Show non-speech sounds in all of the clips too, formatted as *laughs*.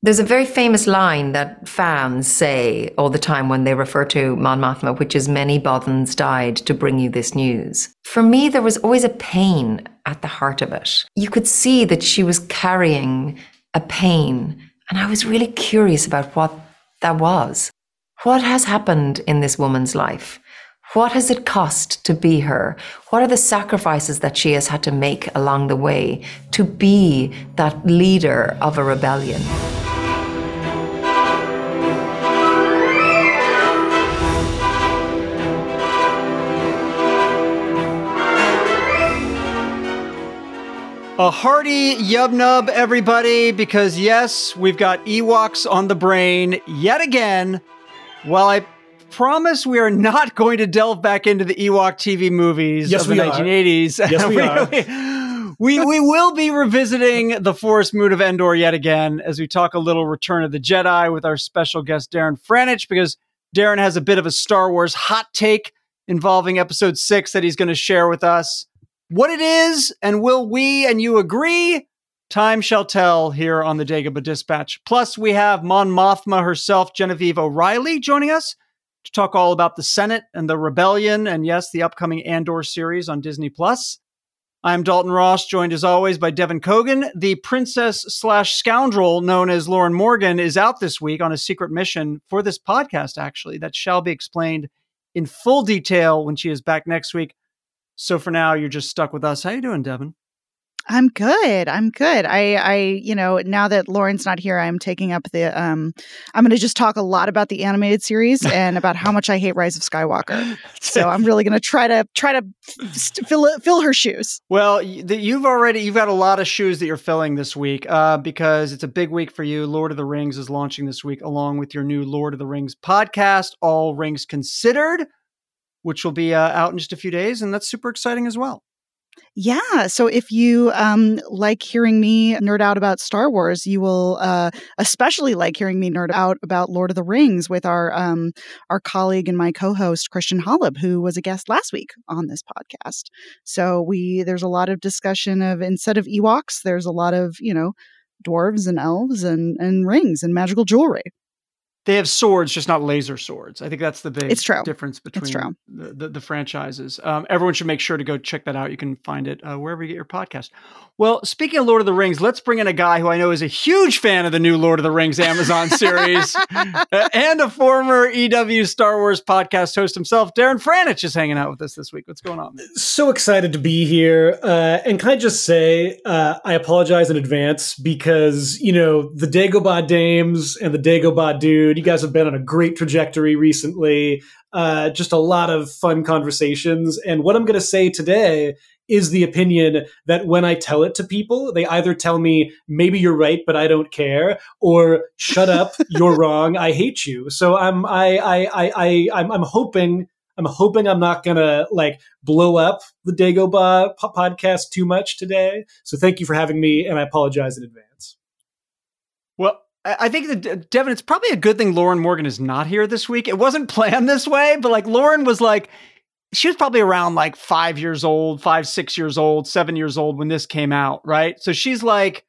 There's a very famous line that fans say all the time when they refer to Mon which is many Bothans died to bring you this news. For me, there was always a pain at the heart of it. You could see that she was carrying a pain, and I was really curious about what that was. What has happened in this woman's life? What has it cost to be her? What are the sacrifices that she has had to make along the way to be that leader of a rebellion? A hearty yub nub, everybody, because yes, we've got Ewoks on the brain yet again. While I promise we are not going to delve back into the Ewok TV movies Yes, of the we are. 1980s. Yes, we *laughs* are. we, we will be revisiting the Forest Moon of Endor yet again as we talk a little Return of the Jedi with our special guest, Darren Franich, because Darren has a bit of a Star Wars hot take involving episode six that he's going to share with us. What it is, and will we and you agree? Time shall tell here on the Dagobah Dispatch. Plus, we have Mon Mothma herself, Genevieve O'Reilly, joining us to talk all about the Senate and the rebellion, and yes, the upcoming Andor series on Disney Plus. I'm Dalton Ross, joined as always by Devan Coggan. The princess slash scoundrel known as Lauren Morgan is out this week on a secret mission for this podcast, actually, that shall be explained in full detail when she is back next week. So for now, you're just stuck with us. How you doing, Devan? I'm good. I'm good. I, I, you know, now that Lauren's not here, I'm taking up the. Um, I'm going to just talk a lot about the animated series and about how much I hate Rise of Skywalker. *laughs* So I'm really going to try to try to fill fill her shoes. Well, you've already you've got a lot of shoes that you're filling this week uh, because it's a big week for you. Lord of the Rings is launching this week, along with your new Lord of the Rings podcast, All Rings Considered, which will be uh, out in just a few days, and that's super exciting as well. Yeah. So if you um, like hearing me nerd out about Star Wars, you will uh, especially like hearing me nerd out about Lord of the Rings with our um, our colleague and my co-host Christian Holub, who was a guest last week on this podcast. So we there's a lot of discussion of instead of Ewoks, there's a lot of you know dwarves and elves and and rings and magical jewelry. They have swords, just not laser swords. I think that's the big It's true. difference between true. The, the, the franchises. Um, everyone should make sure to go check that out. You can find it uh, wherever you get your podcast. Well, speaking of Lord of the Rings, let's bring in a guy who I know is a huge fan of the new Lord of the Rings Amazon *laughs* series uh, and a former EW Star Wars podcast host himself. Darren Franich is hanging out with us this week. What's going on? man? so excited to be here. Uh, and can I just say, uh, I apologize in advance because, you know, the Dagobah Dames and the Dagobah Dude, you guys have been on a great trajectory recently. Uh, just a lot of fun conversations. And what I'm going to say today is the opinion that when I tell it to people, they either tell me, maybe you're right, but I don't care, or shut up, *laughs* you're wrong, I hate you. So I'm, I, I, I, I I'm, I'm hoping I'm hoping I'm not gonna like blow up the Dagobah po- podcast too much today. So thank you for having me, and I apologize in advance. Well, I think that uh, Devan, it's probably a good thing Lauren Morgan is not here this week. It wasn't *laughs* planned this way, but like Lauren was like, she was probably around like five years old, five, six years old, seven years old when this came out, right? So she's like,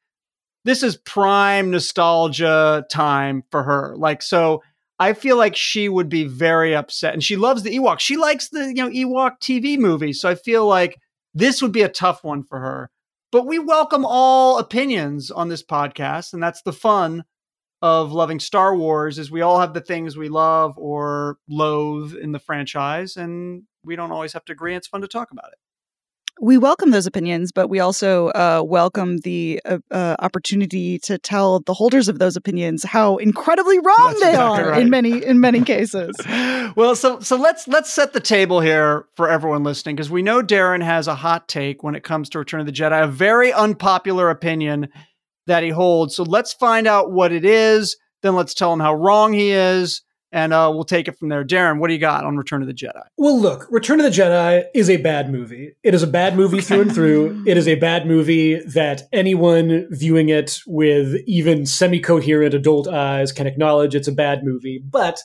this is prime nostalgia time for her. Like, so I feel like she would be very upset. And she loves the Ewok. She likes the, you know, Ewok TV movies. So I feel like this would be a tough one for her. But we welcome all opinions on this podcast, and that's the fun of loving Star Wars is we all have the things we love or loathe in the franchise, and we don't always have to agree. It's fun to talk about it. we welcome those opinions, but we also uh, welcome the uh, uh, opportunity to tell the holders of those opinions how incredibly wrong That's they exactly are right. in many in many *laughs* cases. well, so so let's let's set the table here for everyone listening because we know Darren has a hot take when it comes to Return of the Jedi, a very unpopular opinion that he holds. So let's find out what it is. Then let's tell him how wrong he is and uh, we'll take it from there. Darren, what do you got on Return of the Jedi? Well, look, Return of the Jedi is a bad movie. It is a bad movie through and through. It is a bad movie that anyone viewing it with even semi coherent adult eyes can acknowledge it's a bad movie. But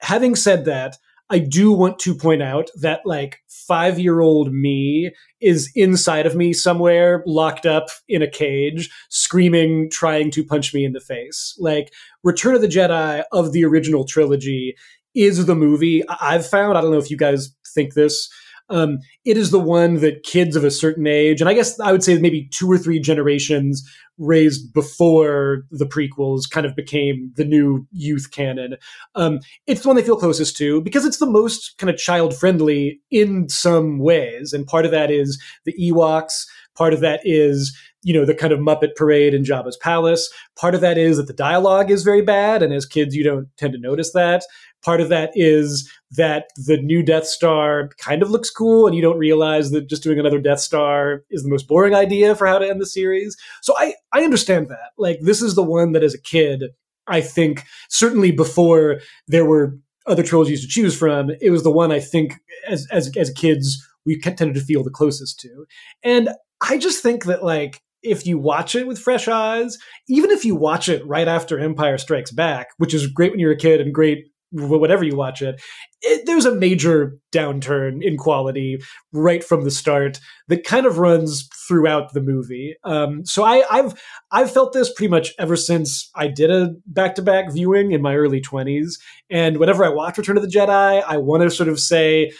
having said that, I do want to point out that like five year old me is inside of me somewhere, locked up in a cage, screaming, trying to punch me in the face. Like Return of the Jedi of the original trilogy is the movie I've found. I don't know if you guys think this um, it is the one that kids of a certain age, and I guess I would say maybe two or three generations raised before the prequels kind of became the new youth canon. Um, it's the one they feel closest to because it's the most kind of child friendly in some ways. And part of that is the Ewoks, part of that is you know the kind of Muppet parade in Jabba's palace. Part of that is that the dialogue is very bad, and as kids, you don't tend to notice that. Part of that is that the new Death Star kind of looks cool, and you don't realize that just doing another Death Star is the most boring idea for how to end the series. So I I understand that. Like this is the one that as a kid, I think certainly before there were other trilogies to choose from, it was the one I think as as as kids we tended to feel the closest to. And I just think that like if you watch it with fresh eyes, even if you watch it right after Empire Strikes Back, which is great when you're a kid and great whatever you watch it, it, there's a major downturn in quality right from the start that kind of runs throughout the movie. Um, so I, have I've felt this pretty much ever since I did a back to back viewing in my early 20s, and whenever I watch Return of the Jedi, I want to sort of say.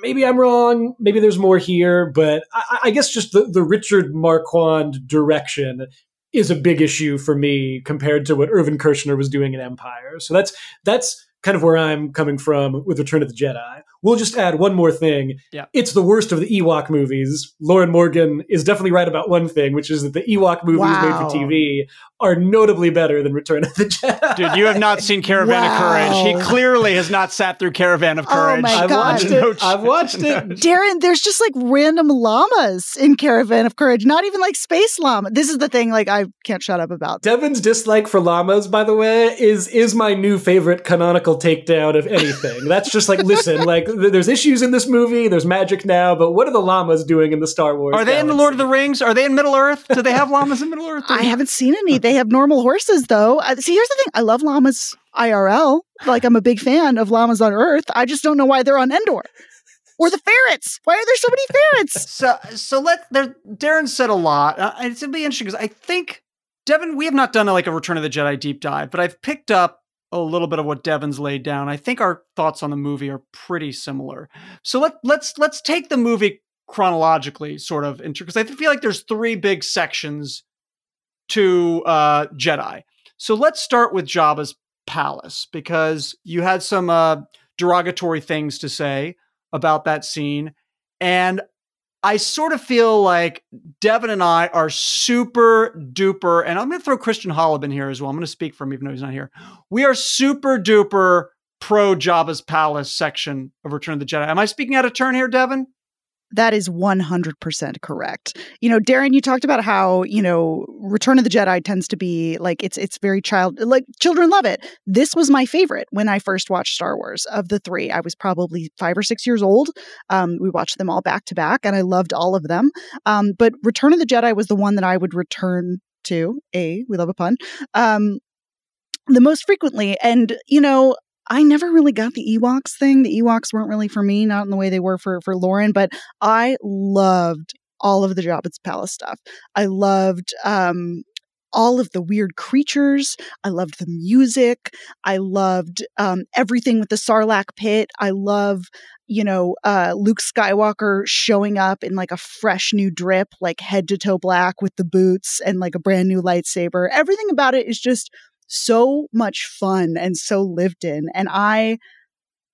Maybe I'm wrong. Maybe there's more here, but I, I guess just the, the Richard Marquand direction is a big issue for me compared to what Irvin Kershner was doing in Empire. So that's that's kind of where I'm coming from with Return of the Jedi. We'll just add one more thing. Yeah. It's the worst of the Ewok movies. Lauren Morgan is definitely right about one thing, which is that the Ewok movies wow. made for TV are notably better than Return of the Jedi. Dude, you have not seen Caravan wow. of Courage. He clearly has not sat through Caravan of Courage. Oh my I've God. watched it. I've watched it. *laughs* Darren, there's just like random llamas in Caravan of Courage, not even like space llama. This is the thing like I can't shut up about. Devan's dislike for llamas, by the way, is is my new favorite canonical takedown of anything. That's just like listen, like there's issues in this movie, there's magic now, but what are the llamas doing in the Star Wars? Are they galaxy? in the Lord of the Rings? Are they in Middle Earth? Do they have llamas in Middle Earth? *laughs* I haven't seen any. They have normal horses though. Uh, see, here's the thing. I love llamas IRL. Like I'm a big fan of llamas on Earth. I just don't know why they're on Endor. Or the ferrets. Why are there so many ferrets? *laughs* so, so let there. Darren said a lot. Uh, it's gonna be interesting because I think Devan. We have not done a, like a Return of the Jedi deep dive, but I've picked up a little bit of what Devan's laid down. I think our thoughts on the movie are pretty similar. So let let's let's take the movie chronologically, sort of, because I feel like there's three big sections to uh, Jedi. So let's start with Jabba's palace because you had some uh, derogatory things to say about that scene, and I sort of feel like Devan and I are super duper, and I'm going to throw Christian Holub in here as well. I'm going to speak for him even though he's not here. We are super duper pro Jabba's Palace section of Return of the Jedi. Am I speaking out of turn here, Devan? That is 100% correct. You know, Darren, you talked about how, you know, Return of the Jedi tends to be like it's it's very child like children love it. This was my favorite when I first watched Star Wars of the 3. I was probably 5 or 6 years old. Um, we watched them all back to back and I loved all of them. Um, but Return of the Jedi was the one that I would return to. A, we love a pun. Um, the most frequently and you know I never really got the Ewoks thing. The Ewoks weren't really for me, not in the way they were for for Lauren, but I loved all of the Jabba's Palace stuff. I loved um, all of the weird creatures. I loved the music. I loved um, everything with the Sarlacc pit. I love, you know, uh, Luke Skywalker showing up in like a fresh new drip, like head to toe black with the boots and like a brand new lightsaber. Everything about it is just so much fun and so lived in. And I,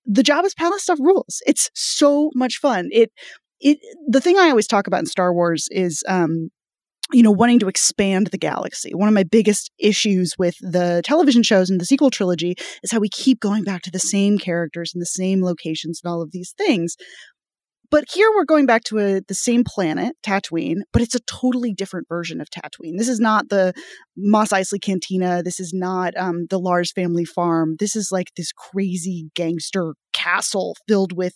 the Jabba's Palace stuff rules. It's so much fun. It, it, the thing I always talk about in Star Wars is, um, you know, wanting to expand the galaxy. One of my biggest issues with the television shows and the sequel trilogy is how we keep going back to the same characters and the same locations and all of these things. But here we're going back to a, the same planet, Tatooine, but it's a totally different version of Tatooine. This is not the Mos Eisley Cantina. This is not um, the Lars family farm. This is like this crazy gangster castle filled with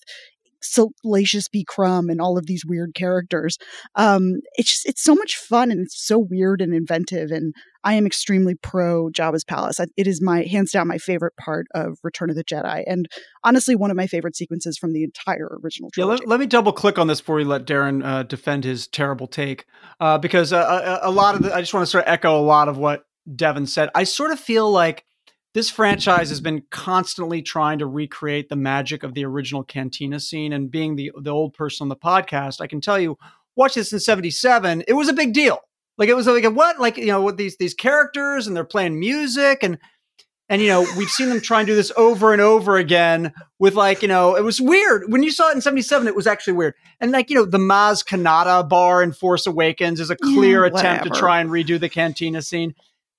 Salacious B. Crumb and all of these weird characters. Um, it's just it's so much fun and it's so weird and inventive. And I am extremely pro Jabba's palace. It is my hands down my favorite part of Return of the Jedi, and honestly, one of my favorite sequences from the entire original trilogy. Yeah, let, let me double click on this before we let Darren uh, defend his terrible take, uh, because uh, a, a lot of the, I just want to sort of echo a lot of what Devan said. I sort of feel like this franchise has been constantly trying to recreate the magic of the original cantina scene and being the the old person on the podcast i can tell you watch this in 77 it was a big deal. Like it was like a what? Like you know with these these characters and they're playing music and and you know we've seen them try and do this over and over again with like you know it was weird. When you saw it in 77 it was actually weird. And like you know the maz kanata bar in force awakens is a clear Yeah, attempt to try and redo the cantina scene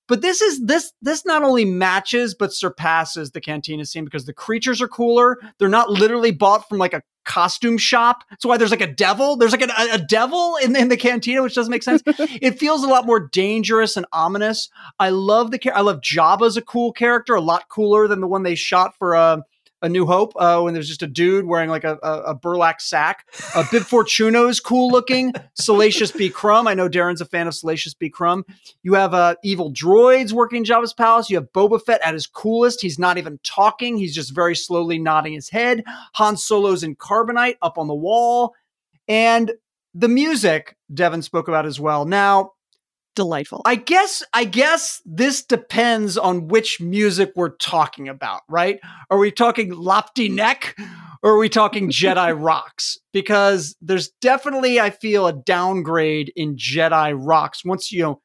but this is this this not only matches but surpasses the cantina scene because the creatures are cooler. They're not literally bought from like a costume shop. That's why there's like a devil. There's like a, a devil in, in the cantina, which doesn't make sense. *laughs* it feels a lot more dangerous and ominous. I love the I love Jabba's a cool character, a lot cooler than the one they shot for uh, a New Hope uh, when there's just a dude wearing like a, a, a burlap sack. Uh, Bib Fortuna is cool looking. Salacious B. Crumb. I know Darren's a fan of Salacious B. Crumb. You have uh, evil droids working in Jabba's palace. You have Boba Fett at his coolest. He's not even talking. He's just very slowly nodding his head. Han Solo's in carbonite up on the wall. And the music Devan spoke about as well. Now, Delightful. I guess I guess this depends on which music we're talking about, right? Are we talking Lapti Nek or are we talking Jedi *laughs* Rocks? Because there's definitely, I feel, a downgrade in Jedi Rocks. Once you know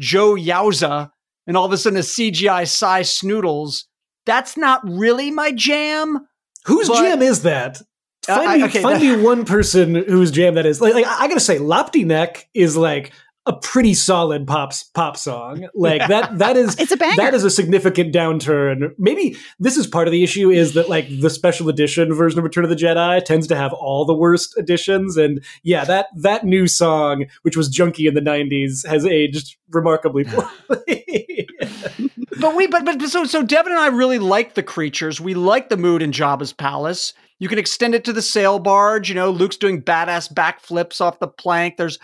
Joh Yowza and all of a sudden a CGI Sy Snootles, that's not really my jam. Whose But- jam is that? Uh, Find, I- me, okay, find that- me *laughs* one person whose jam that is. Like, like I gotta say, Lapti Nek is like a pretty solid pop pop song. Like that. That is *laughs* It's a banger. that is a significant downturn. Maybe this is part of the issue is that like the special edition version of Return of the Jedi tends to have all the worst editions, and yeah, that that new song, which was junky in the '90s, has aged remarkably *laughs* poorly. but we but but so so Devan and I really like the creatures. We like the mood in Jabba's palace. You can extend it to the sail barge. You know, Luke's doing badass backflips off the plank. There's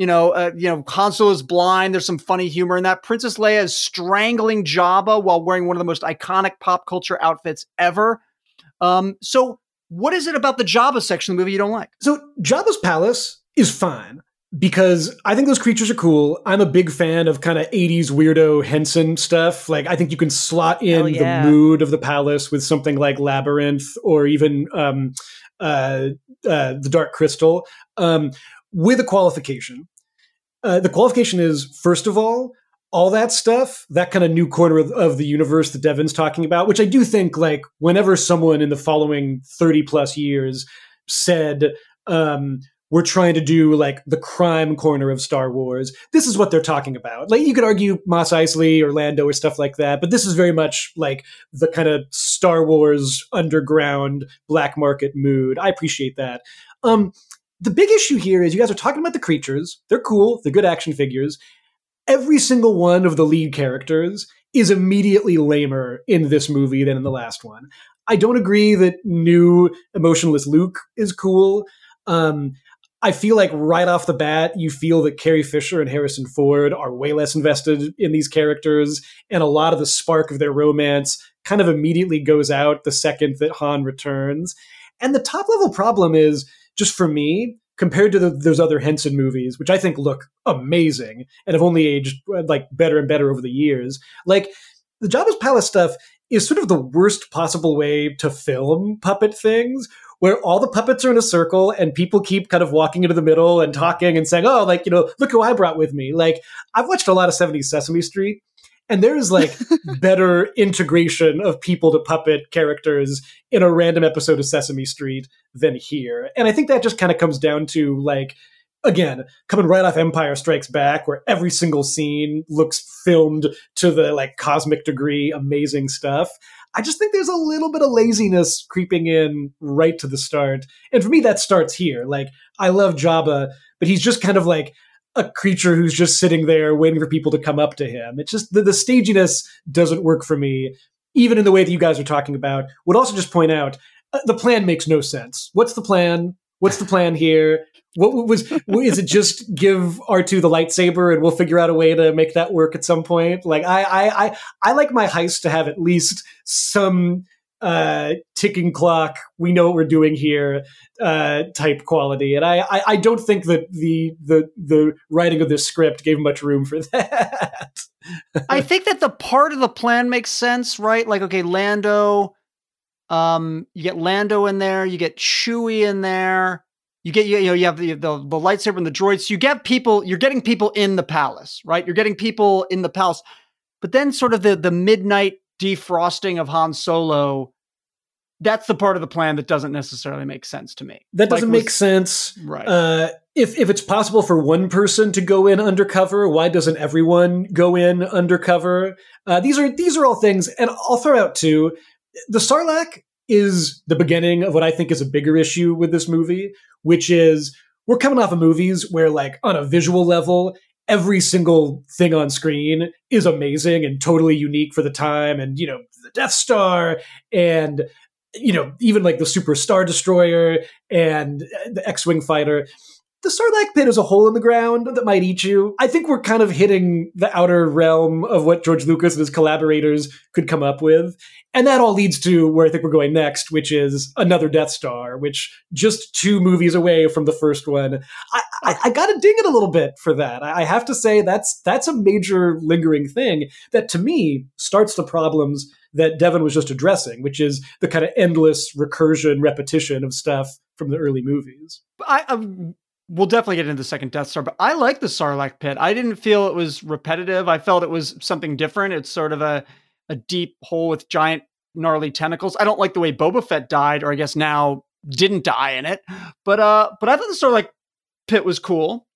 you know, uh, you know, Han Solo is blind. There's some funny humor in that. Princess Leia is strangling Jabba while wearing one of the most iconic pop culture outfits ever. Um, so what is it about the Jabba section of the movie you don't like? So Jabba's palace is fine because I think those creatures are cool. I'm a big fan of kind of 80s weirdo Henson stuff. Like I think you can slot in yeah. the mood of the palace with something like Labyrinth or even um, uh, uh, the Dark Crystal um, with a qualification. Uh, the qualification is first of all all that stuff, that kind of new corner of, of the universe that Devan's talking about, which I do think like whenever someone in the following 30 plus years said, um, we're trying to do like the crime corner of Star Wars. This is what they're talking about. Like you could argue Mos Eisley or Lando or stuff like that, but this is very much like the kind of Star Wars underground black market mood. I appreciate that. Um, the big issue here is you guys are talking about the creatures. They're cool. They're good action figures. Every single one of the lead characters is immediately lamer in this movie than in the last one. I don't agree that new emotionless Luke is cool. Um, I feel like right off the bat, you feel that Carrie Fisher and Harrison Ford are way less invested in these characters, and a lot of the spark of their romance kind of immediately goes out the second that Han returns. And the top level problem is just for me, compared to the, those other Henson movies, which I think look amazing and have only aged uh, like better and better over the years. Like the Jabba's Palace stuff is sort of the worst possible way to film puppet things, where all the puppets are in a circle and people keep kind of walking into the middle and talking and saying, "Oh, like you know, look who I brought with me." Like I've watched a lot of '70s Sesame Street, and there's like *laughs* better integration of people to puppet characters in a random episode of Sesame Street than here. And I think that just kind of comes down to like again, coming right off Empire Strikes Back, where every single scene looks filmed to the like cosmic degree, amazing stuff. I just think there's a little bit of laziness creeping in right to the start. And for me, that starts here. Like, I love Jabba, but he's just kind of like a creature who's just sitting there waiting for people to come up to him. It's just the, the staginess doesn't work for me, even in the way that you guys are talking about. Would also just point out uh, the plan makes no sense. What's the plan? What's the plan here? What was is it just give R2 the lightsaber and we'll figure out a way to make that work at some point? Like I I I, I like my heist to have at least some uh, ticking clock, we know what we're doing here uh, type quality. And I, I, I, don't think that the, the, the writing of this script gave much room for *laughs* that. I think that the part of the plan makes sense, right? Like, okay, Lando, um, you get Lando in there, you get Chewie in there. You get you know you have the, the the lightsaber and the droids. You get people. You're getting people in the palace, right? You're getting people in the palace, but then sort of the the midnight defrosting of Han Solo. That's the part of the plan that doesn't necessarily make sense to me. That doesn't like, make was, sense, right? Uh, if if it's possible for one person to go in undercover, why doesn't everyone go in undercover? Uh, these are these are all things, and I'll throw out too. The Sarlacc is the beginning of what I think is a bigger issue with this movie, which is we're coming off of movies where, like, on a visual level, every single thing on screen is amazing and totally unique for the time. And, you know, the Death Star and, you know, even like the Super Star Destroyer and uh, the X Wing fighter. The Sarlacc pit is a hole in the ground that might eat you. I think we're kind of hitting the outer realm of what George Lucas and his collaborators could come up with. And that all leads to where I think we're going next, which is another Death Star, which just two movies away from the first one. I, I, I got to ding it a little bit for that. I have to say that's that's a major lingering thing that to me starts the problems that Devin was just addressing, which is the kind of endless recursion, repetition of stuff from the early movies. I, I we'll definitely get into the second Death Star, but I like the Sarlacc pit. I didn't feel it was repetitive. I felt it was something different. It's sort of a a deep hole with giant gnarly tentacles. I don't like the way Boba Fett died, or I guess now didn't die in it. But uh, but I thought the Sarlacc pit was cool.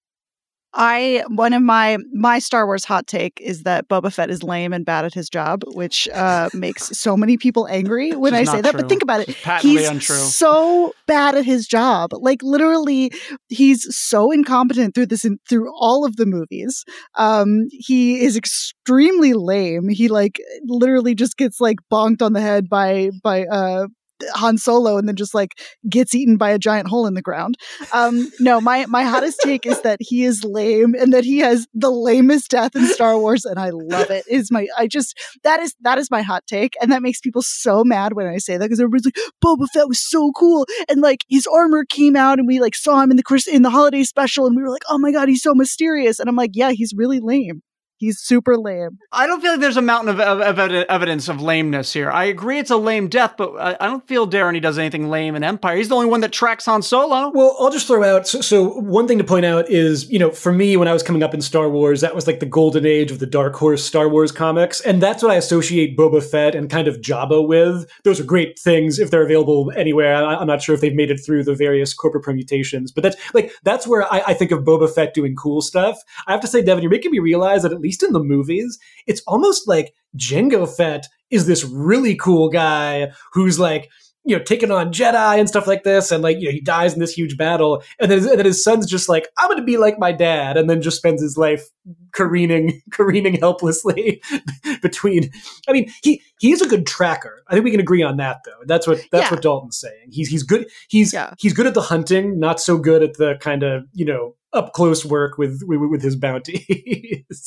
I one of my my Star Wars hot take is that Boba Fett is lame and bad at his job, which uh, makes so many people angry when I say that. But think about it, he's untrue. so bad at his job. Like literally, he's so incompetent through this in, through all of the movies. Um, he is extremely lame. He like literally just gets like bonked on the head by by uh Han Solo and then just like gets eaten by a giant hole in the ground. Um, no, my my hottest take is that he is lame and that he has the lamest death in Star Wars, and I love it. Is my I just that is that is my hot take, and that makes people so mad when I say that because everybody's like Boba Fett was so cool, and like his armor came out, and we like saw him in the Chris in the holiday special, and we were like, oh my god, he's so mysterious, and I'm like, yeah, he's really lame. He's super lame. I don't feel like there's a mountain of, of, of evidence of lameness here. I agree it's a lame death, but I, I, don't feel Darren he does anything lame in Empire. He's the only one that tracks Han Solo. Well, I'll just throw out. So, so, one thing to point out is, you know, for me when I was coming up in Star Wars, that was like the golden age of the Dark Horse Star Wars comics, and that's what I associate Boba Fett and kind of Jabba with. Those are great things if they're available anywhere. I, am not sure if they've made it through the various corporate permutations, but that's like that's where I, I think of Boba Fett doing cool stuff. I have to say, Devan, you're making me realize that least in the movies, it's almost like Jango Fett is this really cool guy who's like, you know, taking on Jedi and stuff like this, and like, you know, he dies in this huge battle, and then, and then his son's just like, I'm going to be like my dad, and then just spends his life careening, *laughs* careening helplessly *laughs* between. I mean, he he is a good tracker. I think we can agree on that, though. That's what that's yeah. what Dalton's saying. He's he's good. He's yeah. he's good at the hunting, not so good at the kind of you know up close work with with, with his bounties.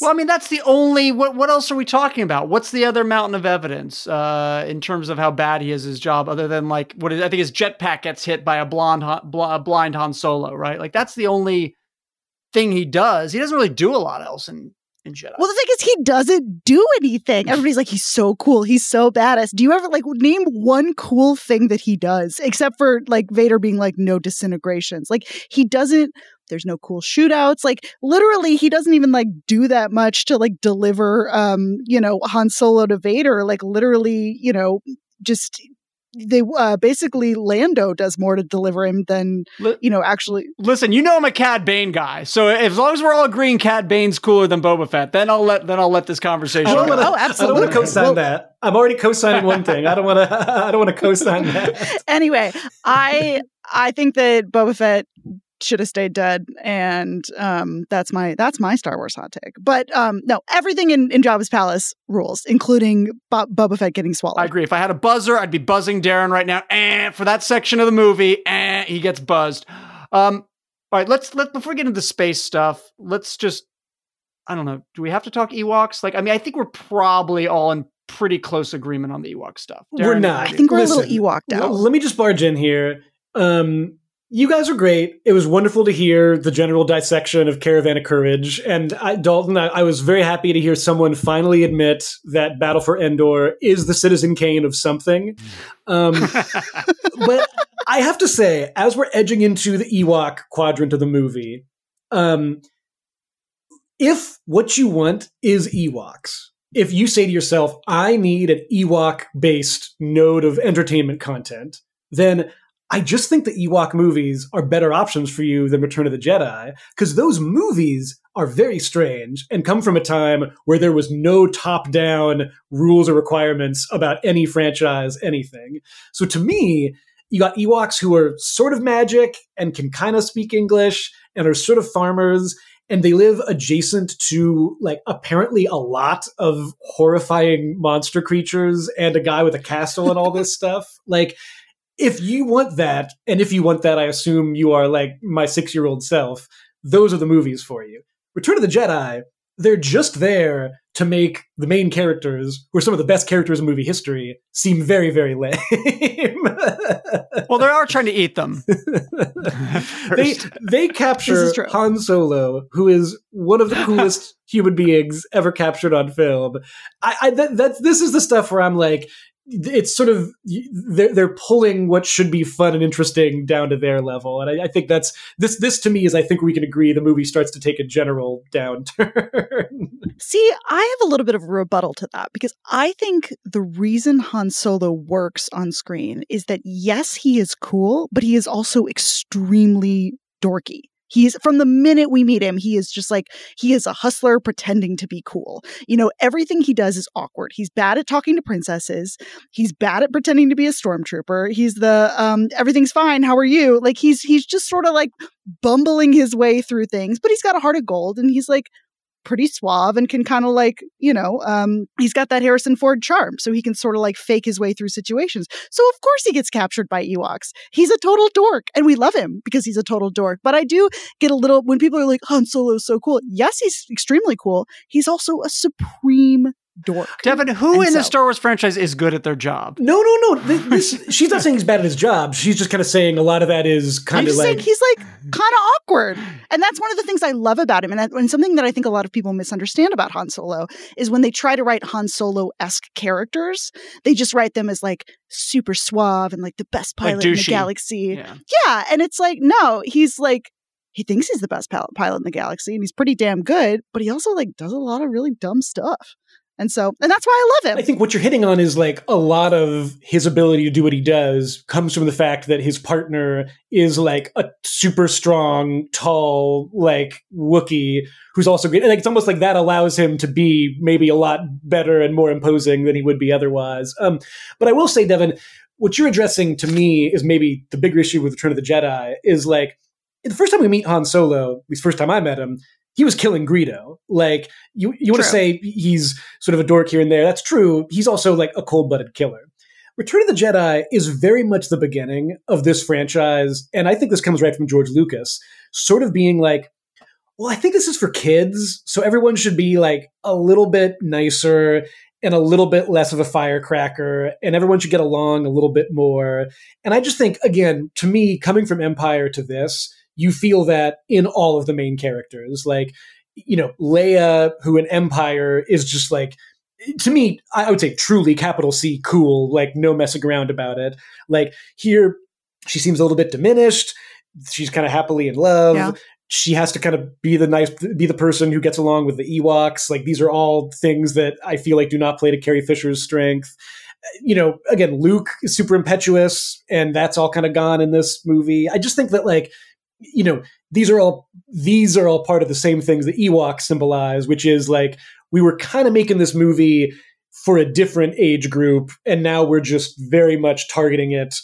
well, I mean, that's the only. What what else are we talking about? What's the other mountain of evidence uh, in terms of how bad he is his job, other than like what is, I think his jetpack gets hit by a blonde bl- blind Han Solo, right? Like that's the only thing he does. He doesn't really do a lot else in in Jedi. Well, the thing is, he doesn't do anything. Everybody's like, he's so cool. He's so badass. Do you ever like name one cool thing that he does, except for like Vader being like, no disintegrations? Like, he doesn't there's no cool shootouts. Like literally, he doesn't even like do that much to like deliver, um, you know, Han Solo to Vader. Like literally, you know, just they uh, basically Lando does more to deliver him than you know actually. Listen, you know I'm a Cad Bane guy, so as long as we're all agreeing Cad Bane's cooler than Boba Fett, then I'll let then I'll let this conversation. I don't want to. Oh, I don't want to co-sign Well- that. I'm already co-signing one thing. I don't want to. *laughs* I don't want to co-sign *laughs* that. Anyway, I I think that Boba Fett should have stayed dead, and um, that's my that's my Star Wars hot take. But um, no, everything in in Jabba's palace rules, including Bo- Boba Fett getting swallowed. I agree. If I had a buzzer, I'd be buzzing Darren right now. And for that section of the movie, eh, he gets buzzed. Um, all right, let's let before we get into the space stuff, let's just I don't know. Do we have to talk Ewoks? Like, I mean, I think we're probably all in pretty close agreement on the Ewok stuff. We're not. I think we're a little Ewoked out. Let me just barge in here. Um, you guys are great. It was wonderful to hear the general dissection of Caravan of Courage. And I, Dalton, I, I was very happy to hear someone finally admit that Battle for Endor is the Citizen Kane of something. Um, *laughs* but I have to say, as we're edging into the Ewok quadrant of the movie, um, if what you want is Ewoks, if you say to yourself, I need an Ewok based node of entertainment content, then I just think the Ewok movies are better options for you than Return of the Jedi, because those movies are very strange and come from a time where there was no top down rules or requirements about any franchise, anything. So to me, you got Ewoks who are sort of magic and can kind of speak English and are sort of farmers and they live adjacent to like apparently a lot of horrifying monster creatures and a guy with a castle and all this *laughs* stuff. Like if you want that, and if you want that, I assume you are like my six year old self, those are the movies for you. Return of the Jedi, they're just there to make the main characters, who are some of the best characters in movie history, seem very, very lame. *laughs* well, they are trying to eat them. *laughs* they they capture. Han Solo, who is one of the *laughs* coolest human beings ever captured on film. I, I that, that's this is the stuff where I'm like, it's sort of they're they're pulling what should be fun and interesting down to their level, and I, I think that's this this to me is I think we can agree the movie starts to take a general downturn. *laughs* See, I have a little bit of a rebuttal to that because I think the reason Han Solo works on screen is that yes, he is cool, but he is also extremely dorky. He's from the minute we meet him, he is just like he is a hustler pretending to be cool. You know, everything he does is awkward. He's bad at talking to princesses. He's bad at pretending to be a stormtrooper. He's the um everything's fine, how are you? Like he's he's just sort of like bumbling his way through things, but he's got a heart of gold and he's like pretty suave and can kind of like, you know, um, he's got that Harrison Ford charm. So he can sort of like fake his way through situations. So of course he gets captured by Ewoks. He's a total dork and we love him because he's a total dork. But I do get a little, when people are like, Han Solo is so cool. Yes, he's extremely cool. He's also a supreme dork. Devan, who And in the Star Wars franchise is good at their job? no, no, no. This, this, she's not saying he's bad at his job. She's just kind of saying a lot of that is kind of just saying like he's like kind of awkward. And that's one of the things I love about him. And, that, and something that I think a lot of people misunderstand about Han Solo is when they try to write Han Solo esque characters, they just write them as like super suave and like the best Like pilot in the galaxy. Yeah. Yeah. And it's like, no, he's like, he thinks he's the best pilot in the galaxy and he's pretty damn good, but he also like does a lot of really dumb stuff. And so, and that's why I love him. I think what you're hitting on is like a lot of his ability to do what he does comes from the fact that his partner is like a super strong, tall, like Wookiee who's also great. And like it's almost like that allows him to be maybe a lot better and more imposing than he would be otherwise. Um, but I will say, Devan, what you're addressing to me is maybe the bigger issue with Return of the Jedi is like the first time we meet Han Solo, the first time I met him, he was killing Greedo. Like you, you want to say he's sort of a dork here and there. That's true. He's also like a cold-blooded killer. Return of the Jedi is very much the beginning of this franchise, and I think this comes right from George Lucas, sort of being like, well, I think this is for kids, so everyone should be like a little bit nicer and a little bit less of a firecracker, and everyone should get along a little bit more. And I just think, again, to me, coming from Empire to this, you feel that in all of the main characters. Like, you know, Leia, who in Empire is just like, to me, I would say truly capital C cool, like no messing around about it. Like here, she seems a little bit diminished. She's kind of happily in love. Yeah. She has to kind of be the nice, be the person who gets along with the Ewoks. Like these are all things that I feel like do not play to Carrie Fisher's strength. you know, again, Luke is super impetuous, and that's all kind of gone in this movie. I just think that like, you know, these are all these are all part of the same things that Ewoks symbolize, which is like we were kind of making this movie for a different age group, and now we're just very much targeting it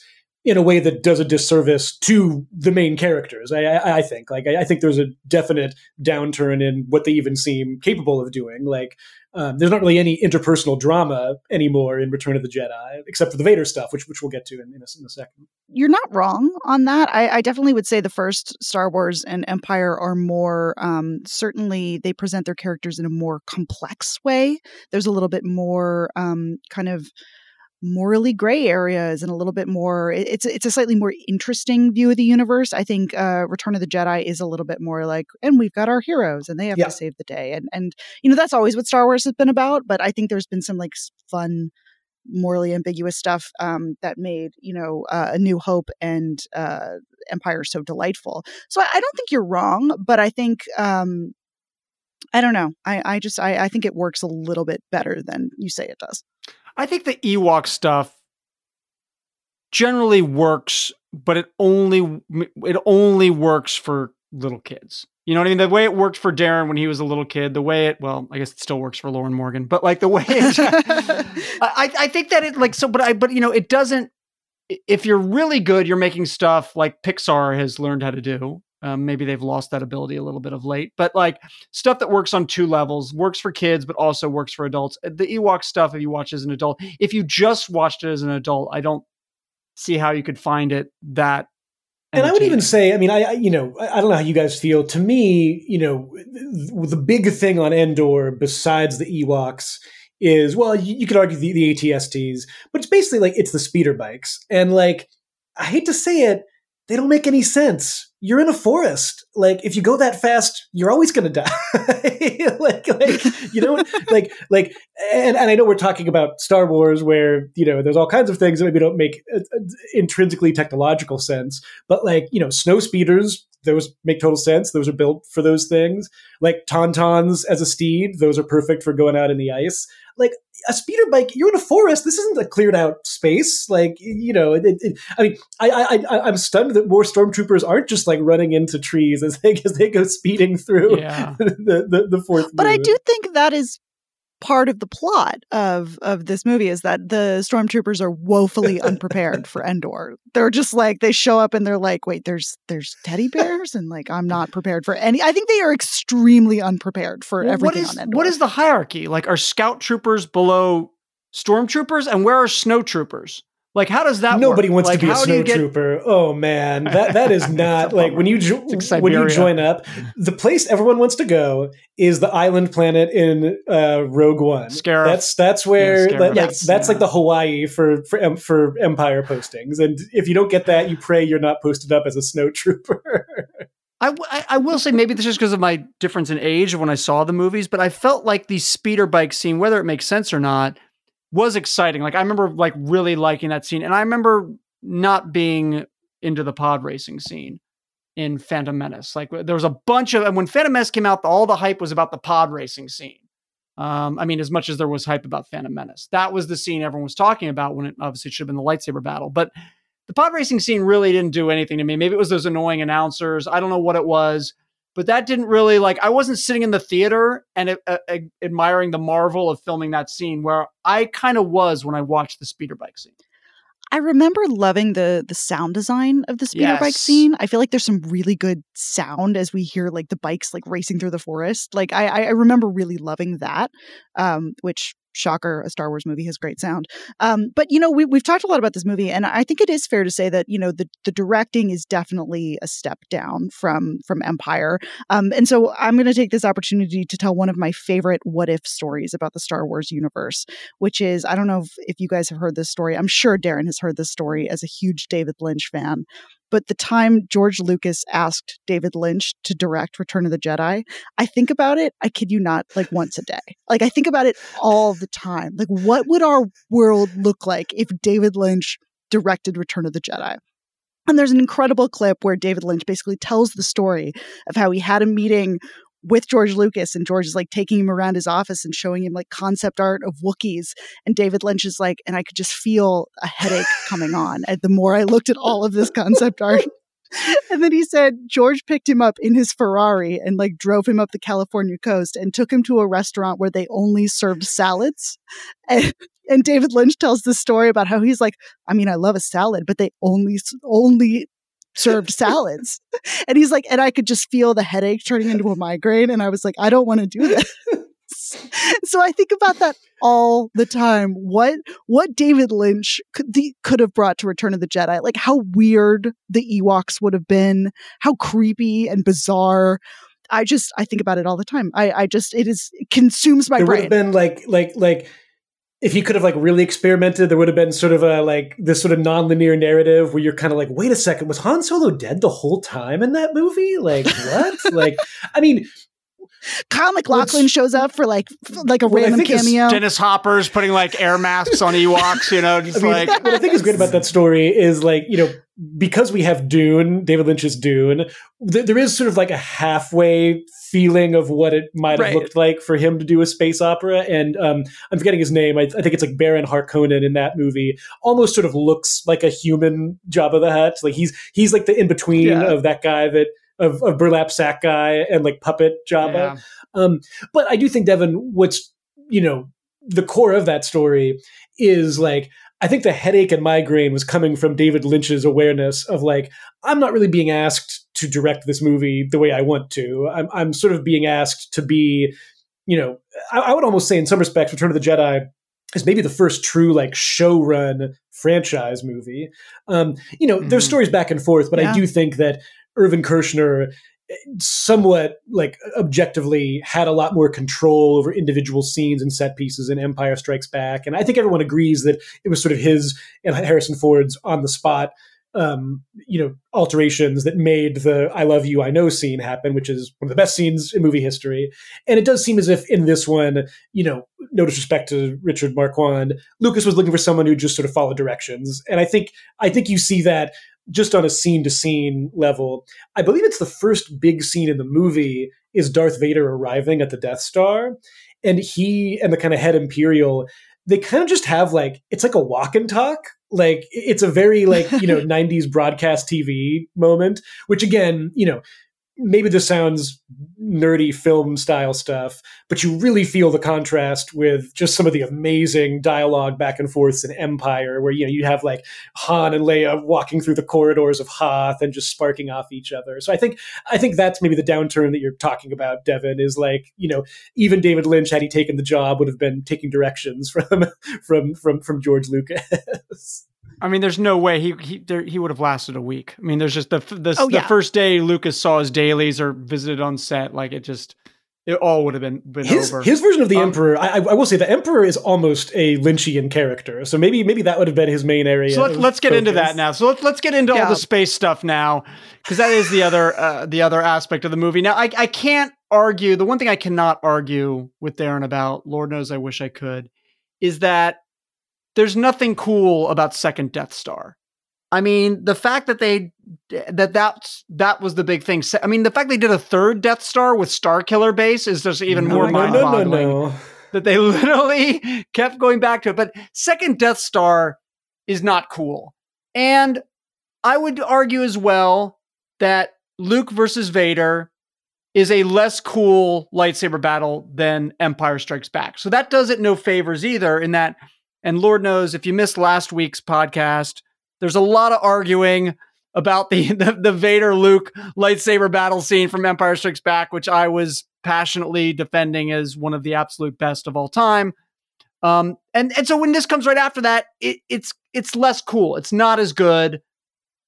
in a way that does a disservice to the main characters. I, I, I think, like, I, I, think there's a definite downturn in what they even seem capable of doing. Like, um, there's not really any interpersonal drama anymore in Return of the Jedi, except for the Vader stuff, which which we'll get to in, in, a, in a, second. You're not wrong on that. I, I, definitely would say the first Star Wars and Empire are more um, certainly they present their characters in a more complex way. There's a little bit more um, kind of morally gray areas and a little bit more it's it's a slightly more interesting view of the universe. I think uh, return of the jedi is a little bit more like and we've got our heroes and they have yeah. to save the day. And and you know that's always what star wars has been about but i think there's been some like fun morally ambiguous stuff um, that made you know uh, a new hope and uh, empire so delightful. So I, I, don't think you're wrong but i think um, i don't know. I, I just I, I think it works a little bit better than you say it does I think the Ewok stuff generally works, but it only it only works for little kids. You know what I mean? The way it worked for Darren when he was a little kid, the way it well, I guess it still works for Lauren Morgan, but like the way it, *laughs* I I think that it like so, but I but you know it doesn't. If you're really good, you're making stuff like Pixar has learned how to do. Um, maybe they've lost that ability a little bit of late, but like stuff that works on two levels works for kids, but also works for adults. Uh, the Ewok stuff, if you watch as an adult, if you just watched it as an adult, I don't see how you could find it that. And I would even say, I mean, I, I, you know, I don't know how you guys feel. To me, you know, the big thing on Endor besides the Ewoks is, well, you, you could argue the, the ATSTs, but it's basically like it's the speeder bikes, and like I hate to say it, they don't make any sense. You're in a forest. Like if you go that fast, you're always going to die. *laughs* like, like you know, like like, and, and I know we're talking about Star Wars, where you know there's all kinds of things that maybe don't make uh, uh, intrinsically technological sense, but like you know, snow speeders, those make total sense. Those are built for those things. Like tauntauns as a steed, those are perfect for going out in the ice. Like a speeder bike, you're in a forest. This isn't a cleared out space. Like you know, it, it, I mean, I, I I'm stunned that more stormtroopers aren't just like running into trees as they *laughs* as they go speeding through yeah. *laughs* the, the, the fourth. But I do think that is part of the plot of of this movie is that the stormtroopers are woefully *laughs* unprepared for Endor. They're just like they show up and they're like, "Wait, there's there's teddy *laughs* bears," and like I'm not prepared for any. I think they are extremely unprepared for well, everything what is, on Endor. What is the hierarchy? Like, are scout troopers below stormtroopers, and where are snow troopers? Like, how does that? Nobody work? wants like, to be a snowtrooper. Get... Oh man, that that is *laughs* not like when you jo- when you join up. The place everyone wants to go is the island planet in uh, Rogue One. Scarif. That's that's where yeah, like, yes. that's yeah. like the Hawaii for for for Empire postings. And if you don't get that, you pray you're not posted up as a snowtrooper. I, I will say maybe this is because of my difference in age when I saw the movies, but I felt like the speeder bike scene, whether it makes sense or not, was exciting. Like I remember like really liking that scene, and I remember not being into the pod racing scene in Phantom Menace. Like there was a bunch of and when Phantom Menace came out, all the hype was about the pod racing scene. Um, I mean, as much as there was hype about Phantom Menace, that was the scene everyone was talking about when it obviously should have been the lightsaber battle. But the pod racing scene really didn't do anything to me. Maybe it was those annoying announcers. I don't know what it was but that didn't really like i wasn't sitting in the theater and uh, uh, admiring the marvel of filming that scene where i kind of was when i watched the speeder bike scene I remember loving the the sound design of the speeder yes. bike scene. I feel like there's some really good sound as we hear like the bikes like racing through the forest. Like I I remember really loving that, um, which shocker a star wars movie has great sound. Um, but you know we, we've talked a lot about this movie and i think it is fair to say that you know the, the directing is definitely a step down from from empire. Um, and so i'm going to take this opportunity to tell one of my favorite what if stories about the star wars universe which is i don't know if, if you guys have heard this story. I'm sure darren has heard this story as a huge david lynch fan but the time George Lucas asked David Lynch to direct Return of the Jedi, I think about it, I kid you not, like once a day. Like I think about it all the time. Like what would our world look like if David Lynch directed Return of the Jedi? And there's an incredible clip where David Lynch basically tells the story of how he had a meeting with George Lucas, and George is like taking him around his office and showing him like concept art of Wookiees. And David Lynch is like, and I could just feel a headache *laughs* coming on. And the more I looked at all of this concept art, *laughs* and then he said George picked him up in his Ferrari and like drove him up the California coast and took him to a restaurant where they only served salads. *laughs* And, and David Lynch tells the story about how he's like, I mean, I love a salad, but they only only served salads. and he's like, and I could just feel the headache turning into a migraine. And I was like, I don't want to do this. *laughs* so I think about that all the time. What what David Lynch could the, could have brought to Return of the Jedi? Like how weird the Ewoks would have been, how creepy and bizarre. I just I think about it all the time. I I just it is it consumes my there brain. would have been like like like if he could have like really experimented, there would have been sort of a like this sort of nonlinear narrative where you're kind of like, wait a second, was Han Solo dead the whole time in that movie? Like what? *laughs* like I mean, Kyle MacLachlan shows up for like f- like a What I random think cameo. Dennis Hopper's putting like air masks on Ewoks, you know, just I mean, like what I think is great about that story is like you know because we have Dune, David Lynch's Dune. Th- there is sort of like a halfway feeling of what it might have Right. looked like for him to do a space opera. And um, I'm forgetting his name. I, I think it's like Baron Harkonnen in that movie. Almost sort of looks like a human Jabba the Hutt. Like he's he's like the in between Yeah. of that guy that of, of burlap sack guy and like puppet Jabba. Yeah. Um, but I do think Devan, what's you know the core of that story is like I think the headache and migraine was coming from David Lynch's awareness of like I'm not really being asked to direct this movie the way I want to. I'm I'm sort of being asked to be, you know, I, I would almost say in some respects, Return of the Jedi is maybe the first true like show run franchise movie. Um, you know, there's Mhm. stories back and forth, but I do think that Irvin Kershner eh, somewhat like objectively had a lot more control over individual scenes and set pieces in Empire Strikes Back. And I think everyone agrees that it was sort of his and Harrison Ford's on the spot um, you know, alterations that made the I love you, I know scene happen, which is one of the best scenes in movie history. And it does seem as if in this one, you know, no disrespect to Richard Marquand, Lucas was looking for someone who just sort of followed directions. And I think I think you see that just on a scene to scene level. I believe it's the first big scene in the movie is Darth Vader arriving at the Death Star. And he and the kind of head Imperial, they kind of just have like it's like a walk and talk. Like it's a very like, you know, *laughs* 90s broadcast TV moment, which again, you know, maybe this sounds nerdy film style stuff, but you really feel the contrast with just some of the amazing dialogue back and forths in Empire, where you know you have like Han and Leia walking through the corridors of Hoth and just sparking off each other. So I think I think that's maybe the downturn that you're talking about, Devan, is like you know even David Lynch had he taken the job would have been taking directions *laughs* from from from from George Lucas. I mean, there's no way he he there, he would have lasted a week. I mean, there's just the the, Oh, the yeah. first day Lucas saw his dailies or visited on set, like it just it all would have been been his over. his version of the Um, Emperor, I, I I will say, the Emperor is almost a Lynchian character. So maybe maybe that would have been his main area. so let, of let's get into that now. So let's let's get into all the space stuff now, because that is the other uh, the other aspect of the movie. Now, I I can't argue. The one thing I cannot argue with Darren about, Lord knows I wish I could, is that there's nothing cool about Second Death Star. I mean, the fact that they that that's that was the big thing. I mean, the fact they did a third Death Star with Star Killer Base is just even No, more no, no, mind-boggling no, no. that they *laughs* literally kept going back to it. But second Death Star is not cool. And I would argue as well that Luke versus Vader is a less cool lightsaber battle than Empire Strikes Back. So that does it no favors either in that and Lord knows if you missed last week's podcast, there's a lot of arguing about the, *laughs* the the Vader Luke lightsaber battle scene from Empire Strikes Back, which I was passionately defending as one of the absolute best of all time. Um, and and so when this comes right after that, it, it's it's less cool. It's not as good,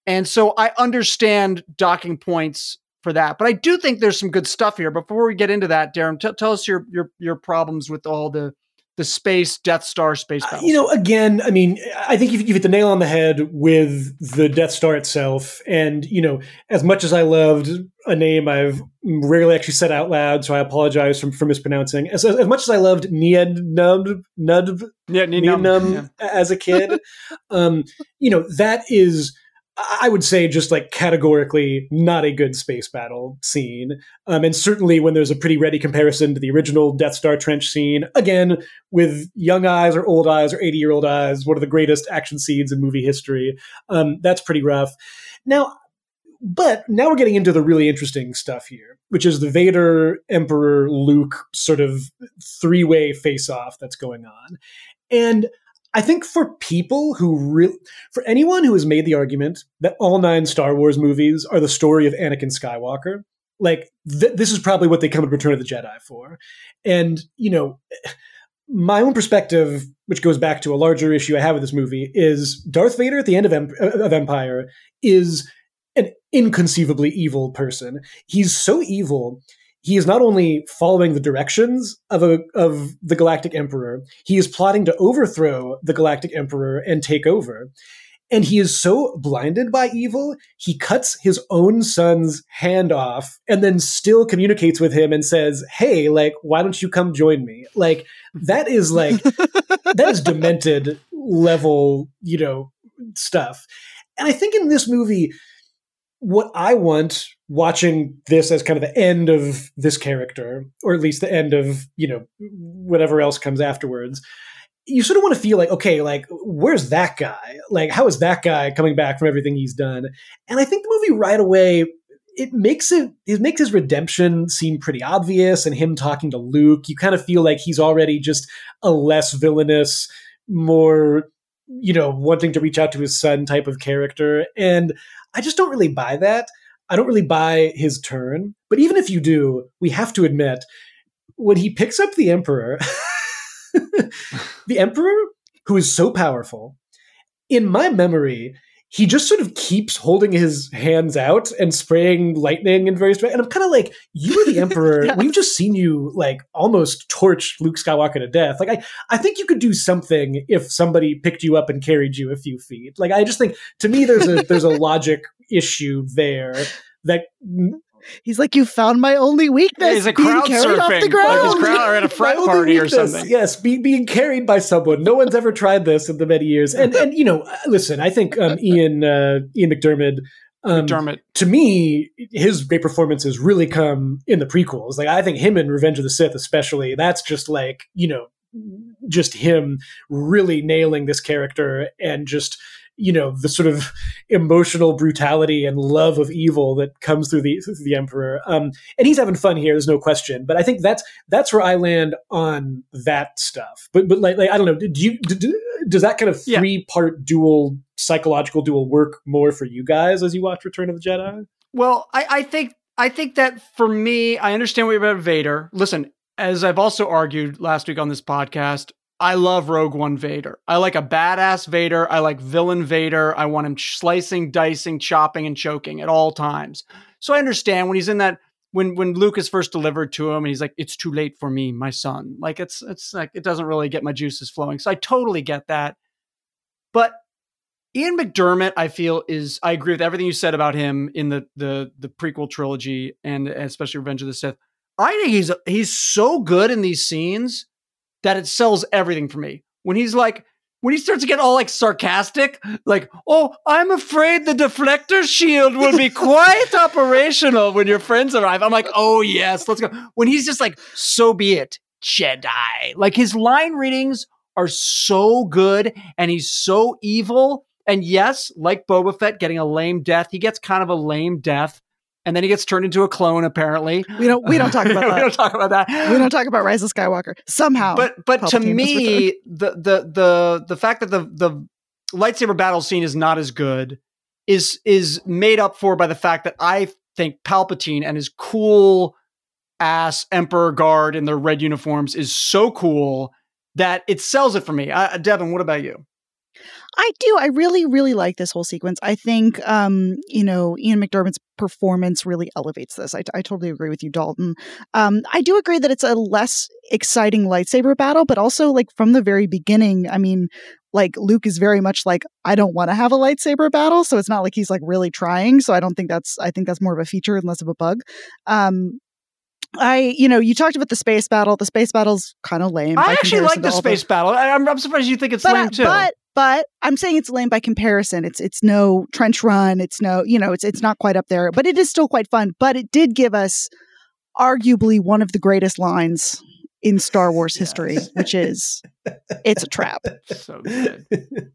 and so I understand docking points for that. But I do think there's some good stuff here. Before we get into that, Darren, t- tell us your your your problems with all the the space Death Star space Uh, battles. You know, again, I mean, I think you you hit the nail on the head with the Death Star itself. And, you know, as much as I loved a name I've rarely actually said out loud, so I apologize for, for mispronouncing. As, as much as I loved Nied Nub, Nud, yeah, Nien Num as a kid, *laughs* um, you know, that is I would say just like categorically not a good space battle scene. Um, and certainly when there's a pretty ready comparison to the original Death Star trench scene, again, with young eyes or old eyes or 80 year old eyes, one of the greatest action scenes in movie history. Um, that's pretty rough. Now, but now we're getting into the really interesting stuff here, which is the Vader, Emperor, Luke sort of three way face off that's going on. And I think for people who really, for anyone who has made the argument that all nine Star Wars movies are the story of Anakin Skywalker, like th- this is probably what they come to Return of the Jedi for. And, you know, eh, my own perspective, which goes back to a larger issue I have with this movie, is Darth Vader at the end of, em- eh, of Empire is an inconceivably evil person. He's so evil he is not only following the directions of a of the Galactic Emperor, he is plotting to overthrow the Galactic Emperor and take over. And he is so blinded by evil, he cuts his own son's hand off and then still communicates with him and says, Hey, like, why don't you come join me? Like, that is like, *laughs* that is demented level, you know, stuff. And I think in this movie, what I want watching this as kind of the end of this character, or at least the end of, you know, whatever else comes afterwards, you sort of want to feel like, okay, like, where's that guy? Like, how is that guy coming back from everything he's done? And I think the movie right away, it makes it, it makes his redemption seem pretty obvious. And him talking to Luke, you kind of feel like he's already just a less villainous, more, you know, wanting to reach out to his son type of character. And I just don't really buy that. I don't really buy his turn. But even if you do, we have to admit when he picks up the Emperor, *laughs* the Emperor, who is so powerful, in my memory, he just sort of keeps holding his hands out and spraying lightning in various ways. And I'm kind of like, you are the *laughs* emperor. yes. We've just seen you like almost torch Luke Skywalker to death. Like I, I think you could do something if somebody picked you up and carried you a few feet. Like I just think to me there's a there's a *laughs* logic issue there that He's like, you found my only weakness. Yeah, he's a crowd surfing, off the ground. like crowd *laughs* or at a frat party or something. Yes, be, being carried by someone. No one's ever tried this in the many years. And and you know, uh, listen, I think um, Ian uh, Ian McDiarmid. Um, McDiarmid. To me, his great performances really come in the prequels. Like I think him in Revenge of the Sith, especially. That's just like you know, just him really nailing this character and just you know the sort of emotional brutality and love of evil that comes through the through the emperor. Um, and he's having fun here there's no question. But i think that's that's where i land on that stuff. But but like, like i don't know do you do, does that kind of three yeah. part dual psychological dual work more for you guys as you watch return of the jedi? Well i i think i think that for me i understand what you're about vader. Listen as i've also argued last week on this podcast I love Rogue One Vader. I like a badass Vader. I like villain Vader. I want him slicing, dicing, chopping, and choking at all times. So I understand when he's in that when when Luke is first delivered to him and he's like, "It's too late for me, my son." Like it's it's like it doesn't really get my juices flowing. So I totally get that. But Ian McDiarmid, I feel is I agree with everything you said about him in the the the prequel trilogy and especially Revenge of the Sith. I think he's he's so good in these scenes that it sells everything for me. When he's like, when he starts to get all like sarcastic, like, oh, I'm afraid the deflector shield will be *laughs* quite operational when your friends arrive. I'm like, oh, yes, let's go. When he's just like, so be it, Jedi. Like his line readings are so good and he's so evil. And yes, like Boba Fett getting a lame death, he gets kind of a lame death and then he gets turned into a clone. Apparently, *gasps* we don't we don't talk *laughs* about that. we don't talk about that. We don't talk about Rise of Skywalker somehow. But but Palpatine to me, the the the the fact that the the lightsaber battle scene is not as good is is made up for by the fact that I think Palpatine and his cool ass Emperor guard in their red uniforms is so cool that it sells it for me. Uh, Devan, what about you? I do. I really, really like this whole sequence. I think, um, you know, Ian McDiarmid's performance really elevates this. I, I totally agree with you, Dalton. Um, I do agree that it's a less exciting lightsaber battle, but also, like, from the very beginning, I mean, like, Luke is very much like, I don't want to have a lightsaber battle. So it's not like he's, like, really trying. So I don't think that's, I think that's more of a feature and less of a bug. Um, I, you know, you talked about the space battle. The space battle's kind of lame. I actually like the space the... battle. I, am I'm surprised you think it's but, lame too. But but I'm saying it's lame by comparison. It's it's no trench run. It's no, you know, it's it's not quite up there, but it is still quite fun. But it did give us arguably one of the greatest lines in Star Wars history, yes. which is it's a trap. So good. *laughs*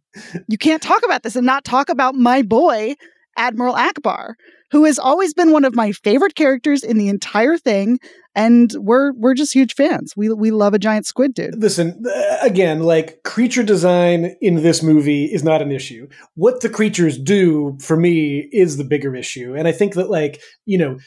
You can't talk about this and not talk about my boy, Admiral Ackbar, who has always been one of my favorite characters in the entire thing. And we're we're just huge fans. We we love a giant squid dude. Listen, uh, again, like creature design in this movie is not an issue. What the creatures do for me is the bigger issue. And I think that like, you know,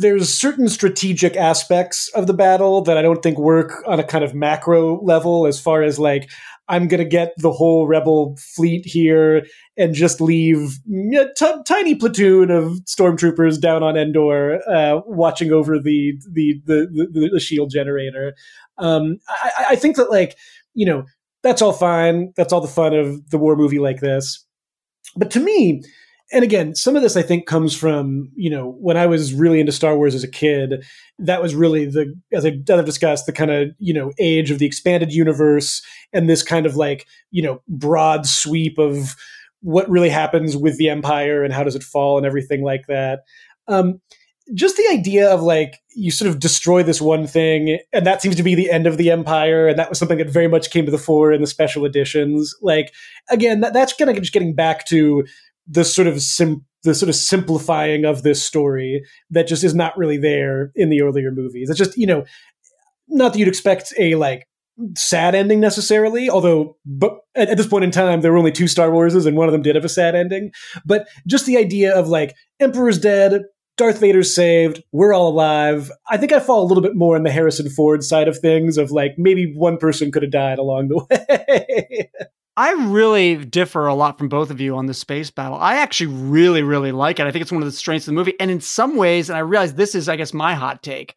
there's certain strategic aspects of the battle that I don't think work on a kind of macro level as far as like I'm going to get the whole rebel fleet here and just leave a t- tiny platoon of stormtroopers down on Endor uh, watching over the the, the the, the shield generator. Um, I, I think that like you know that's all fine. That's all the fun of the war movie like this. But to me, and again, some of this I think comes from you know when I was really into Star Wars as a kid. That was really the as I, have discussed the kind of you know age of the expanded universe and this kind of like you know broad sweep of what really happens with the Empire and how does it fall and everything like that. Um, just the idea of like you sort of destroy this one thing and that seems to be the end of the empire and that was something that very much came to the fore in the special editions like again that, that's kind of just getting back to the sort of sim- the sort of simplifying of this story that just is not really there in the earlier movies. It's just you know, not that you'd expect a like sad ending necessarily, although but at, at this point in time there were only two Star Warses and one of them did have a sad ending. But just the idea of like Emperor's dead, Darth Vader's saved, we're all alive. I think I fall a little bit more on the Harrison Ford side of things of like maybe one person could have died along the *laughs* way. I really differ a lot from both of you on the space battle. I actually really, really like it. I think it's one of the strengths of the movie. And in some ways, and I realize this is, I guess, my hot take.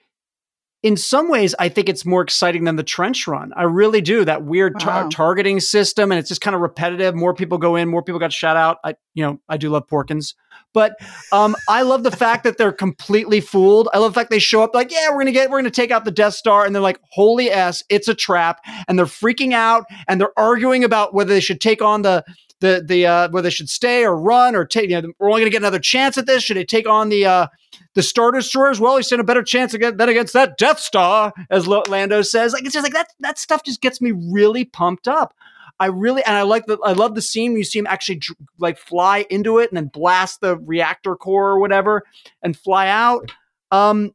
In some ways, I think it's more exciting than the trench run. I really do. That weird wow. targeting system, and it's just kind of repetitive. More people go in, more people got shot out. I, you know, I do love Porkins. But um, I love the fact that they're completely fooled. I love the fact they show up like, yeah, we're gonna get, we're gonna take out the Death Star, and they're like, holy s, it's a trap, and they're freaking out, and they're arguing about whether they should take on the the the uh, whether they should stay or run or take. You know, we're only gonna get another chance at this. Should they take on the uh, the Star Destroyers? Well, he stand a better chance against that against that Death Star, as Lando says. Like it's just like that. That stuff just gets me really pumped up. I really and I like the I love the scene where you see him actually like fly into it and then blast the reactor core or whatever and fly out. Um,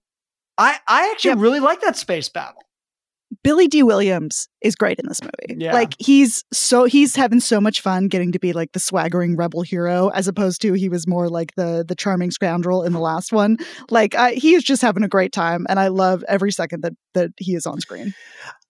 I I actually really like that space battle. Billy Dee Williams is great in this movie. Yeah. Like he's so he's having so much fun getting to be like the swaggering rebel hero as opposed to he was more like the the charming scoundrel in the last one. Like uh, he is just having a great time and I love every second that that he is on screen.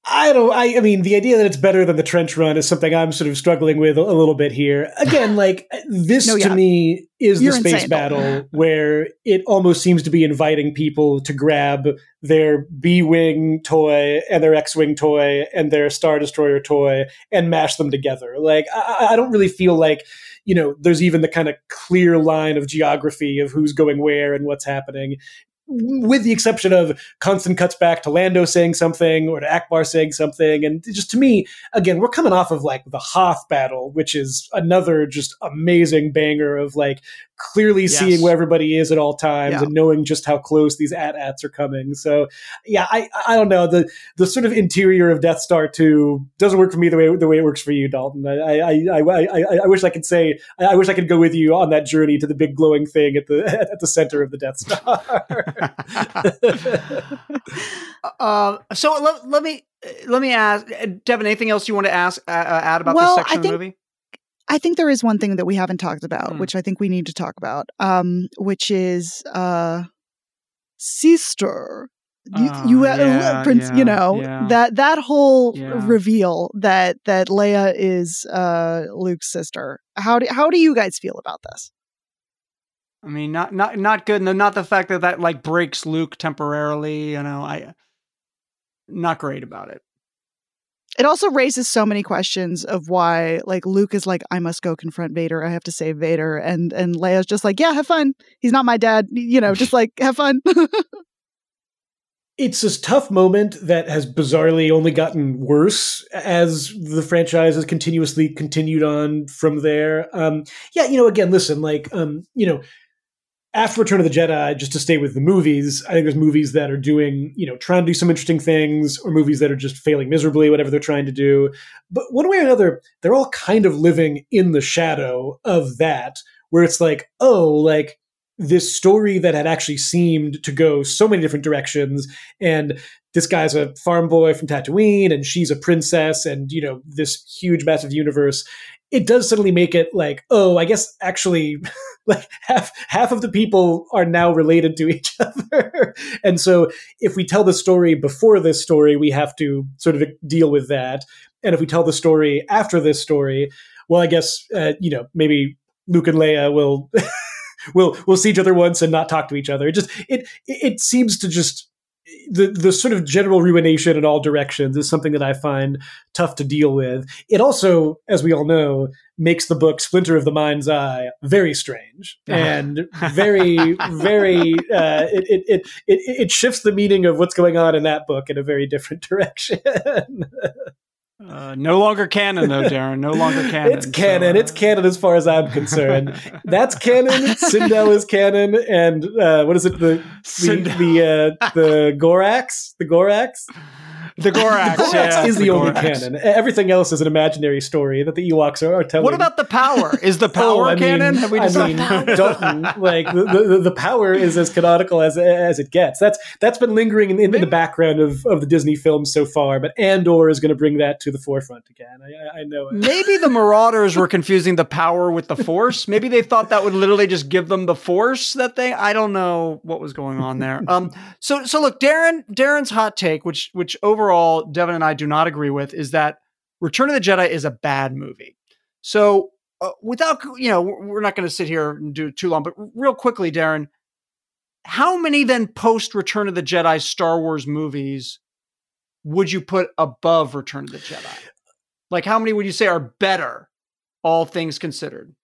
I don't. I, I mean, the idea that it's better than the trench run is something I'm sort of struggling with a, a little bit here. Again, *sighs* like this no, yeah. to me is You're the space insane, battle *laughs* where it almost seems to be inviting people to grab their B wing toy and their X wing toy and their Star Destroyer toy and mash them together. Like I, I don't really feel like you know there's even the kind of clear line of geography of who's going where and what's happening with the exception of constant cuts back to Lando saying something or to Ackbar saying something. And just to me, again, we're coming off of like the Hoth battle, which is another just amazing banger of like clearly yes. seeing where everybody is at all times yeah. and knowing just how close these at-ats are coming. So yeah, I I don't know. The the sort of interior of Death Star 2 doesn't work for me the way the way it works for you, Dalton. I I I, I, I wish I could say I wish I could go with you on that journey to the big glowing thing at the *laughs* at the center of the Death Star. *laughs* uh, so let, let me let me ask Devan. Anything else you want to ask uh, add about well, this section I think, of the movie? I think there is one thing that we haven't talked about, mm. which I think we need to talk about, um, which is uh, sister. You, oh, you, yeah, Prince, yeah, you know yeah. that that whole reveal that that Leia is uh, Luke's sister. How do how do you guys feel about this? I mean, not not not good. No, not the fact that that like breaks Luke temporarily. You know, I not great about it it also raises so many questions of why like Luke is like I must go confront Vader. I have to save Vader. And and Leia's just like yeah have fun. He's not my dad. You know just like have fun. *laughs* It's this tough moment that has bizarrely only gotten worse as the franchise has continuously continued on from there. Um, yeah, you know, again, listen, like, um, you know, after Return of the Jedi, just to stay with the movies, I think there's movies that are doing, you know, trying to do some interesting things, or movies that are just failing miserably, whatever they're trying to do. But one way or another, they're all kind of living in the shadow of that, where it's like, oh, like this story that had actually seemed to go so many different directions and this guy's a farm boy from Tatooine and she's a princess and you know this huge massive universe it does suddenly make it like oh i guess actually *laughs* like half half of the people are now related to each *laughs* other and so if we tell the story before this story we have to sort of deal with that and if we tell the story after this story well i guess uh, you know maybe luke and leia will *laughs* we'll we'll see each other once and not talk to each other. It just it it seems to just the the sort of general ruination in all directions is something that I find tough to deal with. It also, as we all know, makes the book Splinter of the Mind's Eye very strange *laughs* and very very uh, it, it, it it it shifts the meaning of what's going on in that book in a very different *laughs* direction. *laughs* Uh, no longer canon, though, Darren. No longer canon. *laughs* it's canon. So, uh... It's canon as far as I'm concerned. *laughs* That's canon. Cindel is canon, and uh, what is it? The the the, uh, the Gorax. The Gorax. The Gorax, the Gorax yeah, is the, the only canon. Everything else is an imaginary story that the Ewoks are, are telling. What about the power? Is the *laughs* power oh, canon? Mean, Have we I mean, Dalton, *laughs* like the, the, the, power is as canonical as as it gets. That's that's been lingering in, in, in, the background of, of the Disney films so far, but Andor is going to bring that to the forefront again. I, I know it. Maybe the *laughs* Marauders were confusing the power with the Force. Maybe they thought that would literally just give them the Force that they. I don't know what was going on there. Um. So so look, Darren Darren's hot take, which which overall Devan and I do not agree with, is that Return of the Jedi is a bad movie. So, uh, without, you know, we're not going to sit here and do it too long, but real quickly, Darren, how many then post Return of the Jedi Star Wars movies would you put above Return of the Jedi? Like, how many would you say are better, all things considered?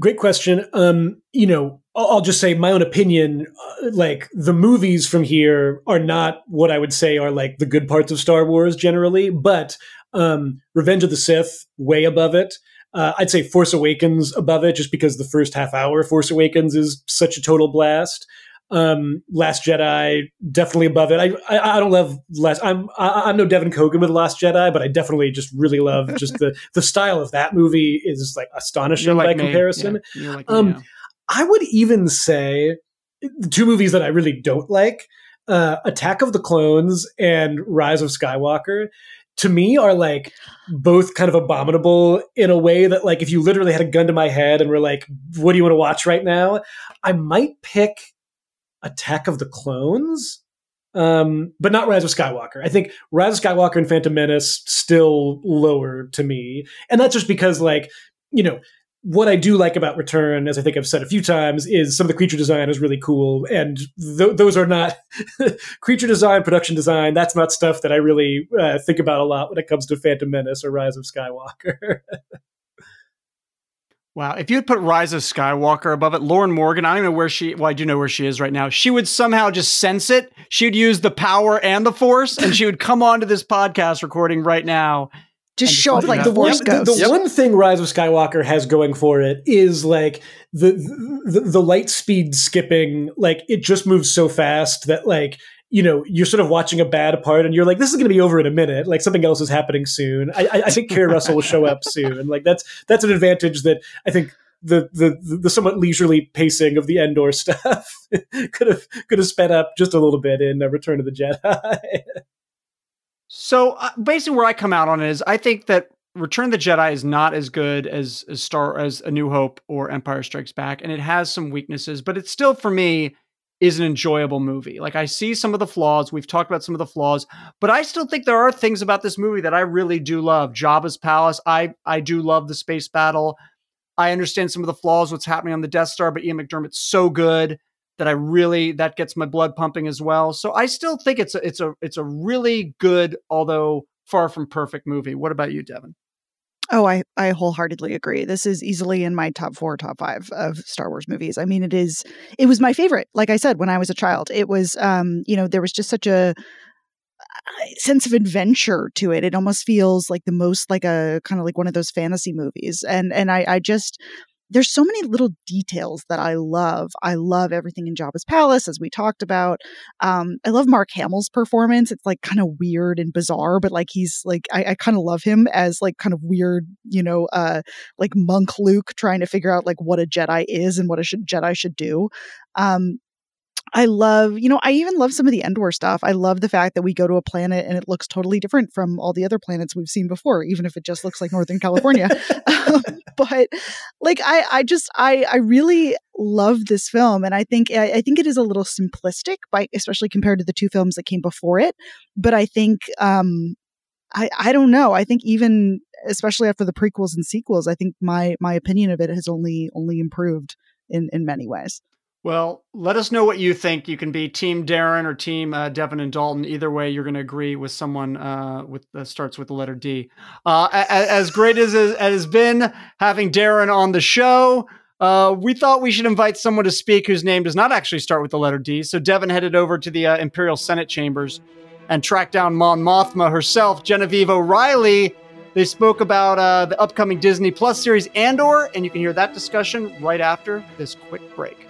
Great question. Um, you know, I'll just say my own opinion. Uh, like the movies from here are not what I would say are like the good parts of Star Wars generally, but um, Revenge of the Sith way above it. Uh, I'd say Force Awakens above it, just because the first half hour Force Awakens is such a total blast. Um, Last Jedi definitely above it. I, I, I don't love last. I'm I, am no Devan Coggan with Last Jedi, but I definitely just really love just the *laughs* the style of that movie is like astonishing like by me. comparison. Yeah. Like um, me, yeah. I would even say the two movies that I really don't like, uh, Attack of the Clones and Rise of Skywalker to me are like both kind of abominable in a way that like if you literally had a gun to my head and were like what do you want to watch right now i might pick Attack of the Clones, um, but not Rise of Skywalker. I think Rise of Skywalker and Phantom Menace still lower to me, and that's just because like you know what I do like about Return, as I think I've said a few times, is some of the creature design is really cool, and th- those are not *laughs* creature design, production design. That's not stuff that I really uh, think about a lot when it comes to Phantom Menace or Rise of Skywalker. *laughs* Wow. If you had put Rise of Skywalker above it, Lauren Morgan, I don't know where she, well, I do know where she is right now. She would somehow just sense it. She would use the power and the force, and she would come onto this podcast recording right now. Just show up like the force yep. The, the yep. one thing Rise of Skywalker has going for it is like the, the the light speed skipping, like it just moves so fast that like you know, you're sort of watching a bad part and you're like, this is going to be over in a minute. Like something else is happening soon. I, I think Keri *laughs* Russell will show up soon. Like that's, that's an advantage that I think the, the, the somewhat leisurely pacing of the Endor *laughs* stuff could have, could have sped up just a little bit in uh, Return of the Jedi. so uh, basically where I come out on it is I think that Return of the Jedi is not as good as, as Star as A New Hope or Empire Strikes Back, and it has some weaknesses, but it's still for me is an enjoyable movie. Like I see some of the flaws. We've talked about some of the flaws, but I still think there are things about this movie that I really do love. Jabba's palace. I I do love the space battle. I understand some of the flaws, what's happening on the Death Star, but Ian McDiarmid's so good that I really that gets my blood pumping as well. So I still think it's a it's a it's a really good, although far from perfect movie. What about you, Devan? Oh, I, I wholeheartedly agree. This is easily in my top four, top five of Star Wars movies. I mean, it is, it was my favorite. Like I said, when I was a child, it was, um, you know, there was just such a sense of adventure to it. It almost feels like the most like a kind of like one of those fantasy movies. And, and I, I just, there's so many little details that I love. I love everything in Jabba's palace, as we talked about. Um, I love Mark Hamill's performance. It's like kind of weird and bizarre, but like he's like I, I kind of love him as like kind of weird, you know, uh, like monk Luke trying to figure out like what a Jedi is and what a Jedi should do. Um, I love, you know, I even love some of the Endor stuff. I love the fact that we go to a planet and it looks totally different from all the other planets we've seen before, even if it just looks like Northern California. *laughs* *laughs* um, but like, I, I just, I, I really love this film, and I think, I, I, think it is a little simplistic, by especially compared to the two films that came before it. But I think, um, I, I don't know. I think even, especially after the prequels and sequels, I think my, my opinion of it has only, only improved in, in many ways. Well, let us know what you think. You can be Team Darren or Team uh, Devan and Dalton. Either way, you're going to agree with someone uh, with that starts with the letter D. Uh, as great as it has been having Darren on the show, uh, we thought we should invite someone to speak whose name does not actually start with the letter D. So Devan headed over to the uh, Imperial Senate chambers and tracked down Mon Mothma herself, Genevieve O'Reilly. They spoke about uh, the upcoming Disney Plus series Andor, and you can hear that discussion right after this quick break.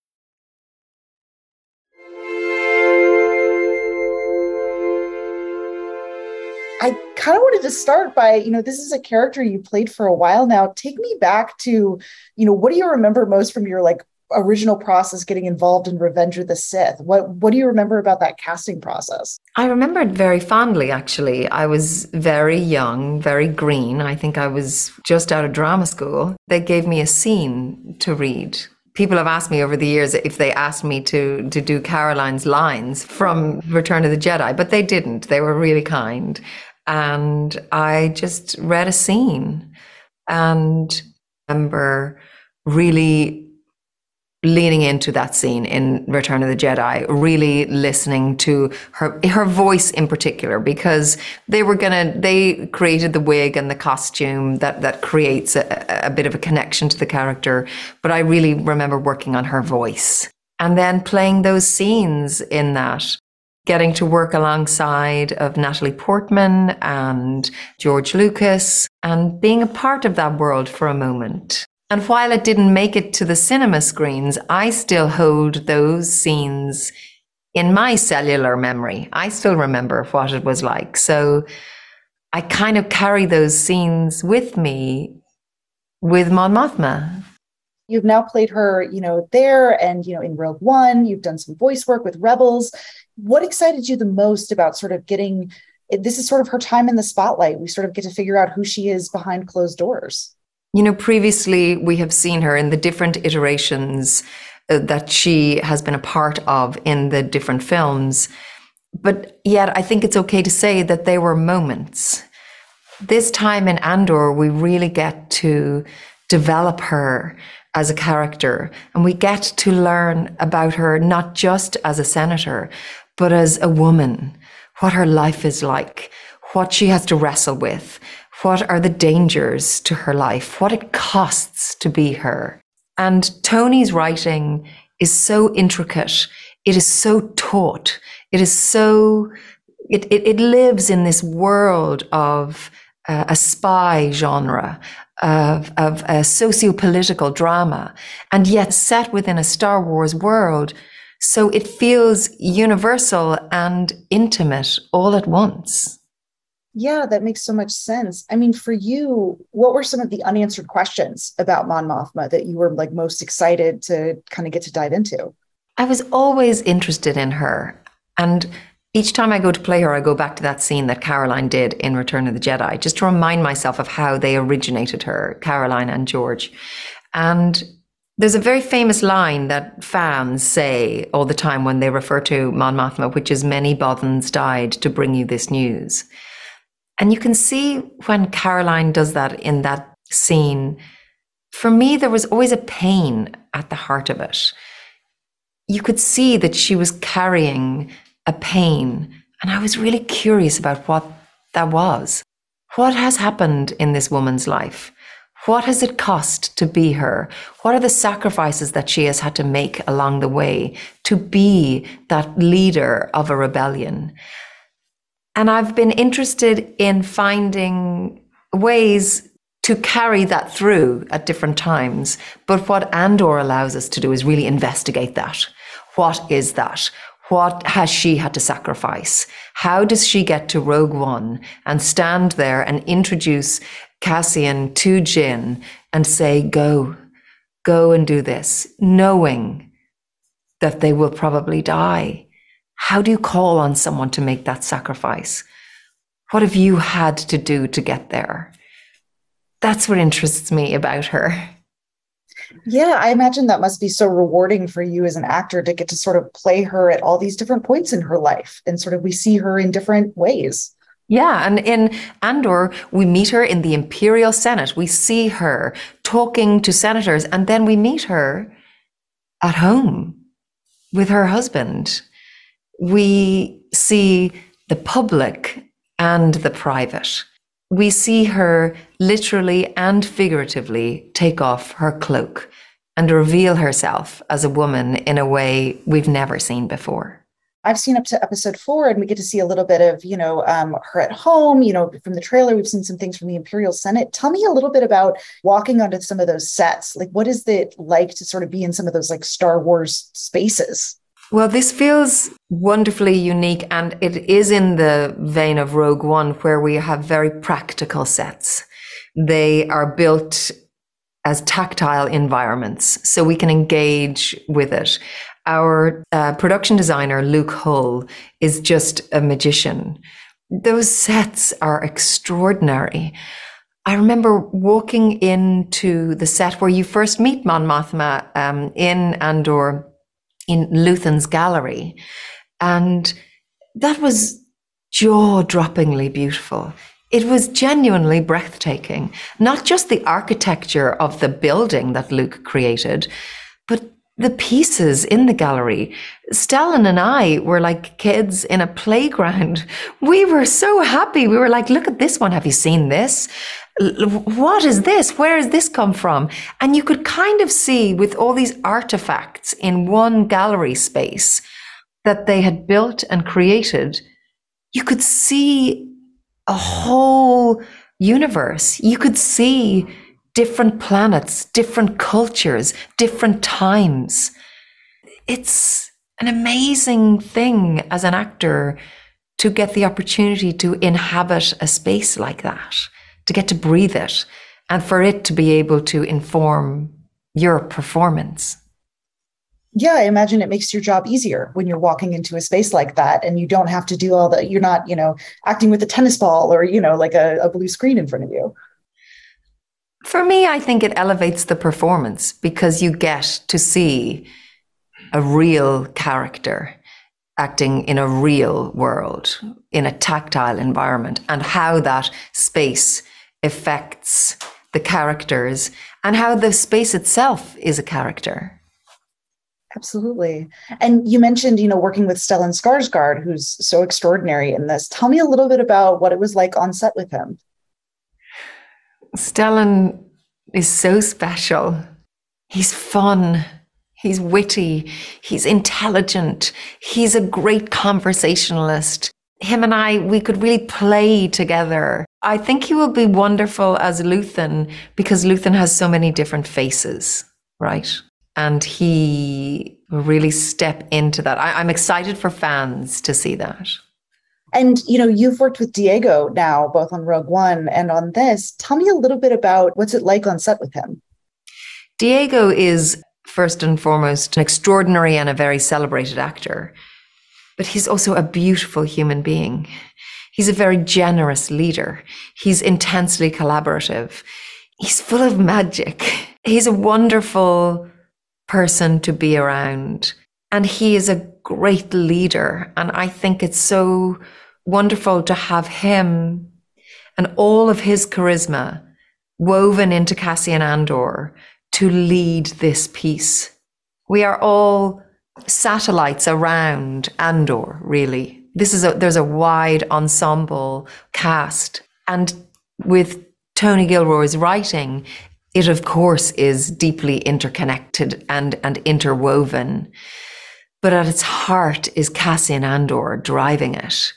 I kind of wanted to start by, you know, this is a character you played for a while now. Take me back to, you know, what do you remember most from your like original process getting involved in Revenge of the Sith? What what do you remember about that casting process? I remember it very fondly actually. I was very young, very green. I think I was just out of drama school. They gave me a scene to read people have asked me over the years if they asked me to to do Caroline's lines from Return of the Jedi, but they didn't. They were really kind and I just read a scene and remember really leaning into that scene in Return of the Jedi, really listening to her her voice in particular, because they were gonna they created the wig and the costume that that creates a, a bit of a connection to the character. But I really remember working on her voice and then playing those scenes in that getting to work alongside of Natalie Portman and George Lucas and being a part of that world for a moment. And while it didn't make it to the cinema screens, I still hold those scenes in my cellular memory. I still remember what it was like. So I kind of carry those scenes with me with Mon Mothma. You've now played her, you know, there and, you know, in Rogue One, you've done some voice work with Rebels what excited you the most about sort of getting this is sort of her time in the spotlight. We sort of get to figure out who she is behind closed doors. You know previously we have seen her in the different iterations uh, that she has been a part of in the different films. But yet i think it's okay to say that they were moments. This time in andor we really get to develop her as a character and we get to learn about her not just as a senator but as a woman, what her life is like, what she has to wrestle with, what are the dangers to her life, what it costs to be her. And Tony's writing is so intricate. It is so taut. It is so, it, it, it lives in this world of uh, a spy genre, of, of a socio-political drama, and yet set within a Star Wars world so it feels universal and intimate all at once. Yeah, that makes so much sense. I mean, for you, what were some of the unanswered questions about Mon Mothma that you were like most excited to kind of get to dive into? I was always interested in her. And Each time I go to play her, I go back to that scene that Caroline did in Return of the Jedi, just to remind myself of how they originated her, Caroline and George. And there's a very famous line that fans say all the time when they refer to Mon Mothma, which is many Bothans died to bring you this news. And you can see when Caroline does that in that scene, for me, there was always a pain at the heart of it. You could see that she was carrying a pain. And I was really curious about what that was. What has happened in this woman's life? What has it cost to be her? What are the sacrifices that she has had to make along the way to be that leader of a rebellion? And I've been interested in finding ways to carry that through at different times. But what Andor allows us to do is really investigate that. What is that? What has she had to sacrifice? How does she get to Rogue One and stand there and introduce Cassian to Jyn and say, go, go and do this, knowing that they will probably die? How do you call on someone to make that sacrifice? What have you had to do to get there? That's what interests me about her. Yeah, I imagine that must be so rewarding for you as an actor to get to sort of play her at all these different points in her life. And sort of we see her in different ways. Yeah, and in Andor, we meet her in the Imperial Senate. We see her talking to senators, and then we meet her at home with her husband. We see the public and the private we see her literally and figuratively take off her cloak and reveal herself as a woman in a way we've never seen before. I've seen up to episode four, and we get to see a little bit of, you know, um, her at home. You know, from the trailer, we've seen some things from the Imperial Senate. Tell me a little bit about walking onto some of those sets. Like, what is it like to sort of be in some of those like Star Wars spaces? Well, this feels wonderfully unique, and it is in the vein of Rogue One, where we have very practical sets. They are built as tactile environments, so we can engage with it. Our uh, production designer, Luke Hull, is just a magician. Those sets are extraordinary. I remember walking into the set where you first meet Mon Mothma um, in Andor in Luthen's gallery. And that was jaw droppingly beautiful. It was genuinely breathtaking. Not just the architecture of the building that Luke created, the pieces in the gallery. Stellan and I were like kids in a playground. *laughs* We were so happy. We were like, look at this one. Have you seen this? what is this? Where has this come from? And you could kind of see with all these artifacts in one gallery space that they had built and created, you could see a whole universe. You could see different planets, different cultures, different times. It's an amazing thing as an actor to get the opportunity to inhabit a space like that to get to breathe it and for it to be able to inform your performance. Yeah, I imagine it makes your job easier when you're walking into a space like that and you don't have to do all the, you're not, you know, acting with a tennis ball or, you know, like a, a blue screen in front of you. For me, I think it elevates the performance because you get to see a real character acting in a real world, in a tactile environment, and how that space affects the characters and how the space itself is a character. Absolutely. And you mentioned, you know, working with Stellan Skarsgård, who's so extraordinary in this. Tell me a little bit about what it was like on set with him. Stellan is so special. He's fun. He's witty. He's intelligent. He's a great conversationalist him and I, we could really play together. I think he will be wonderful as Luthen because Luthen has so many different faces, right? And he will really step into that. I, I'm excited for fans to see that. And you know, you've worked with Diego now, both on Rogue One and on this. Tell me a little bit about what's it like on set with him. Diego is first and foremost an extraordinary and a very celebrated actor but he's also a beautiful human being. He's a very generous leader. He's intensely collaborative. He's full of magic. He's a wonderful person to be around. And he is a great leader. And I think it's so wonderful to have him and all of his charisma woven into Cassian Andor to lead this piece. We are all satellites around Andor, really. This is a, there's a wide ensemble cast. And with Tony Gilroy's writing, it of course is deeply interconnected and, and interwoven. But at its heart is Cassian Andor driving it.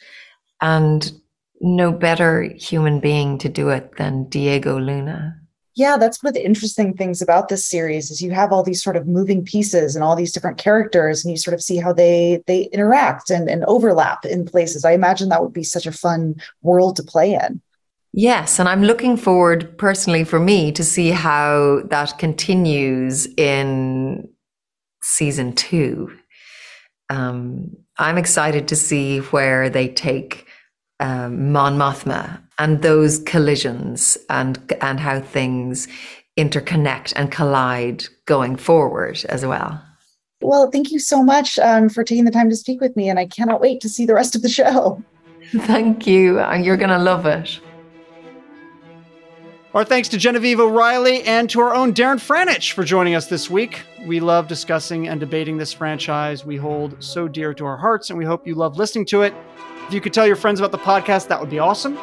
And no better human being to do it than Diego Luna. Yeah, that's one of the interesting things about this series is you have all these sort of moving pieces and all these different characters and you sort of see how they they interact and, and overlap in places. I imagine that would be such a fun world to play in. Yes, and I'm looking forward personally for me to see how that continues in season two. Um, I'm excited to see where they take um, Mon Mothma and those collisions and and how things interconnect and collide going forward as well. Well, thank you so much um, for taking the time to speak with me, and I cannot wait to see the rest of the show. *laughs* Thank you. You're going to love it. Our thanks to Genevieve O'Reilly and to our own Darren Franich for joining us this week. We love discussing and debating this franchise we hold so dear to our hearts, and we hope you love listening to it. If you could tell your friends about the podcast, that would be awesome.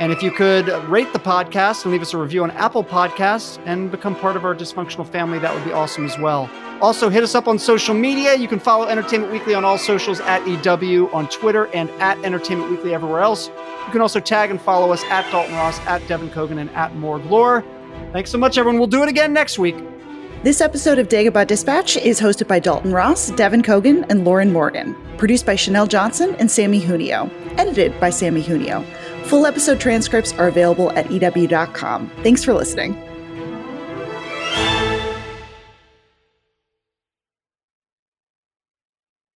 And if you could rate the podcast and leave us a review on Apple Podcasts and become part of our dysfunctional family, that would be awesome as well. Also, hit us up on social media. You can follow Entertainment Weekly on all socials at EW on Twitter and at Entertainment Weekly everywhere else. You can also tag and follow us at Dalton Ross, at Devan Coggan, and at Morg Lore. Thanks so much, everyone. We'll do it again next week. This episode of Dagobah Dispatch is hosted by Dalton Ross, Devan Coggan, and Lauren Morgan. Produced by Chanel Johnson and Sammy Junio. Edited by Sammy Junio. Full episode transcripts are available at EW.com. Thanks for listening.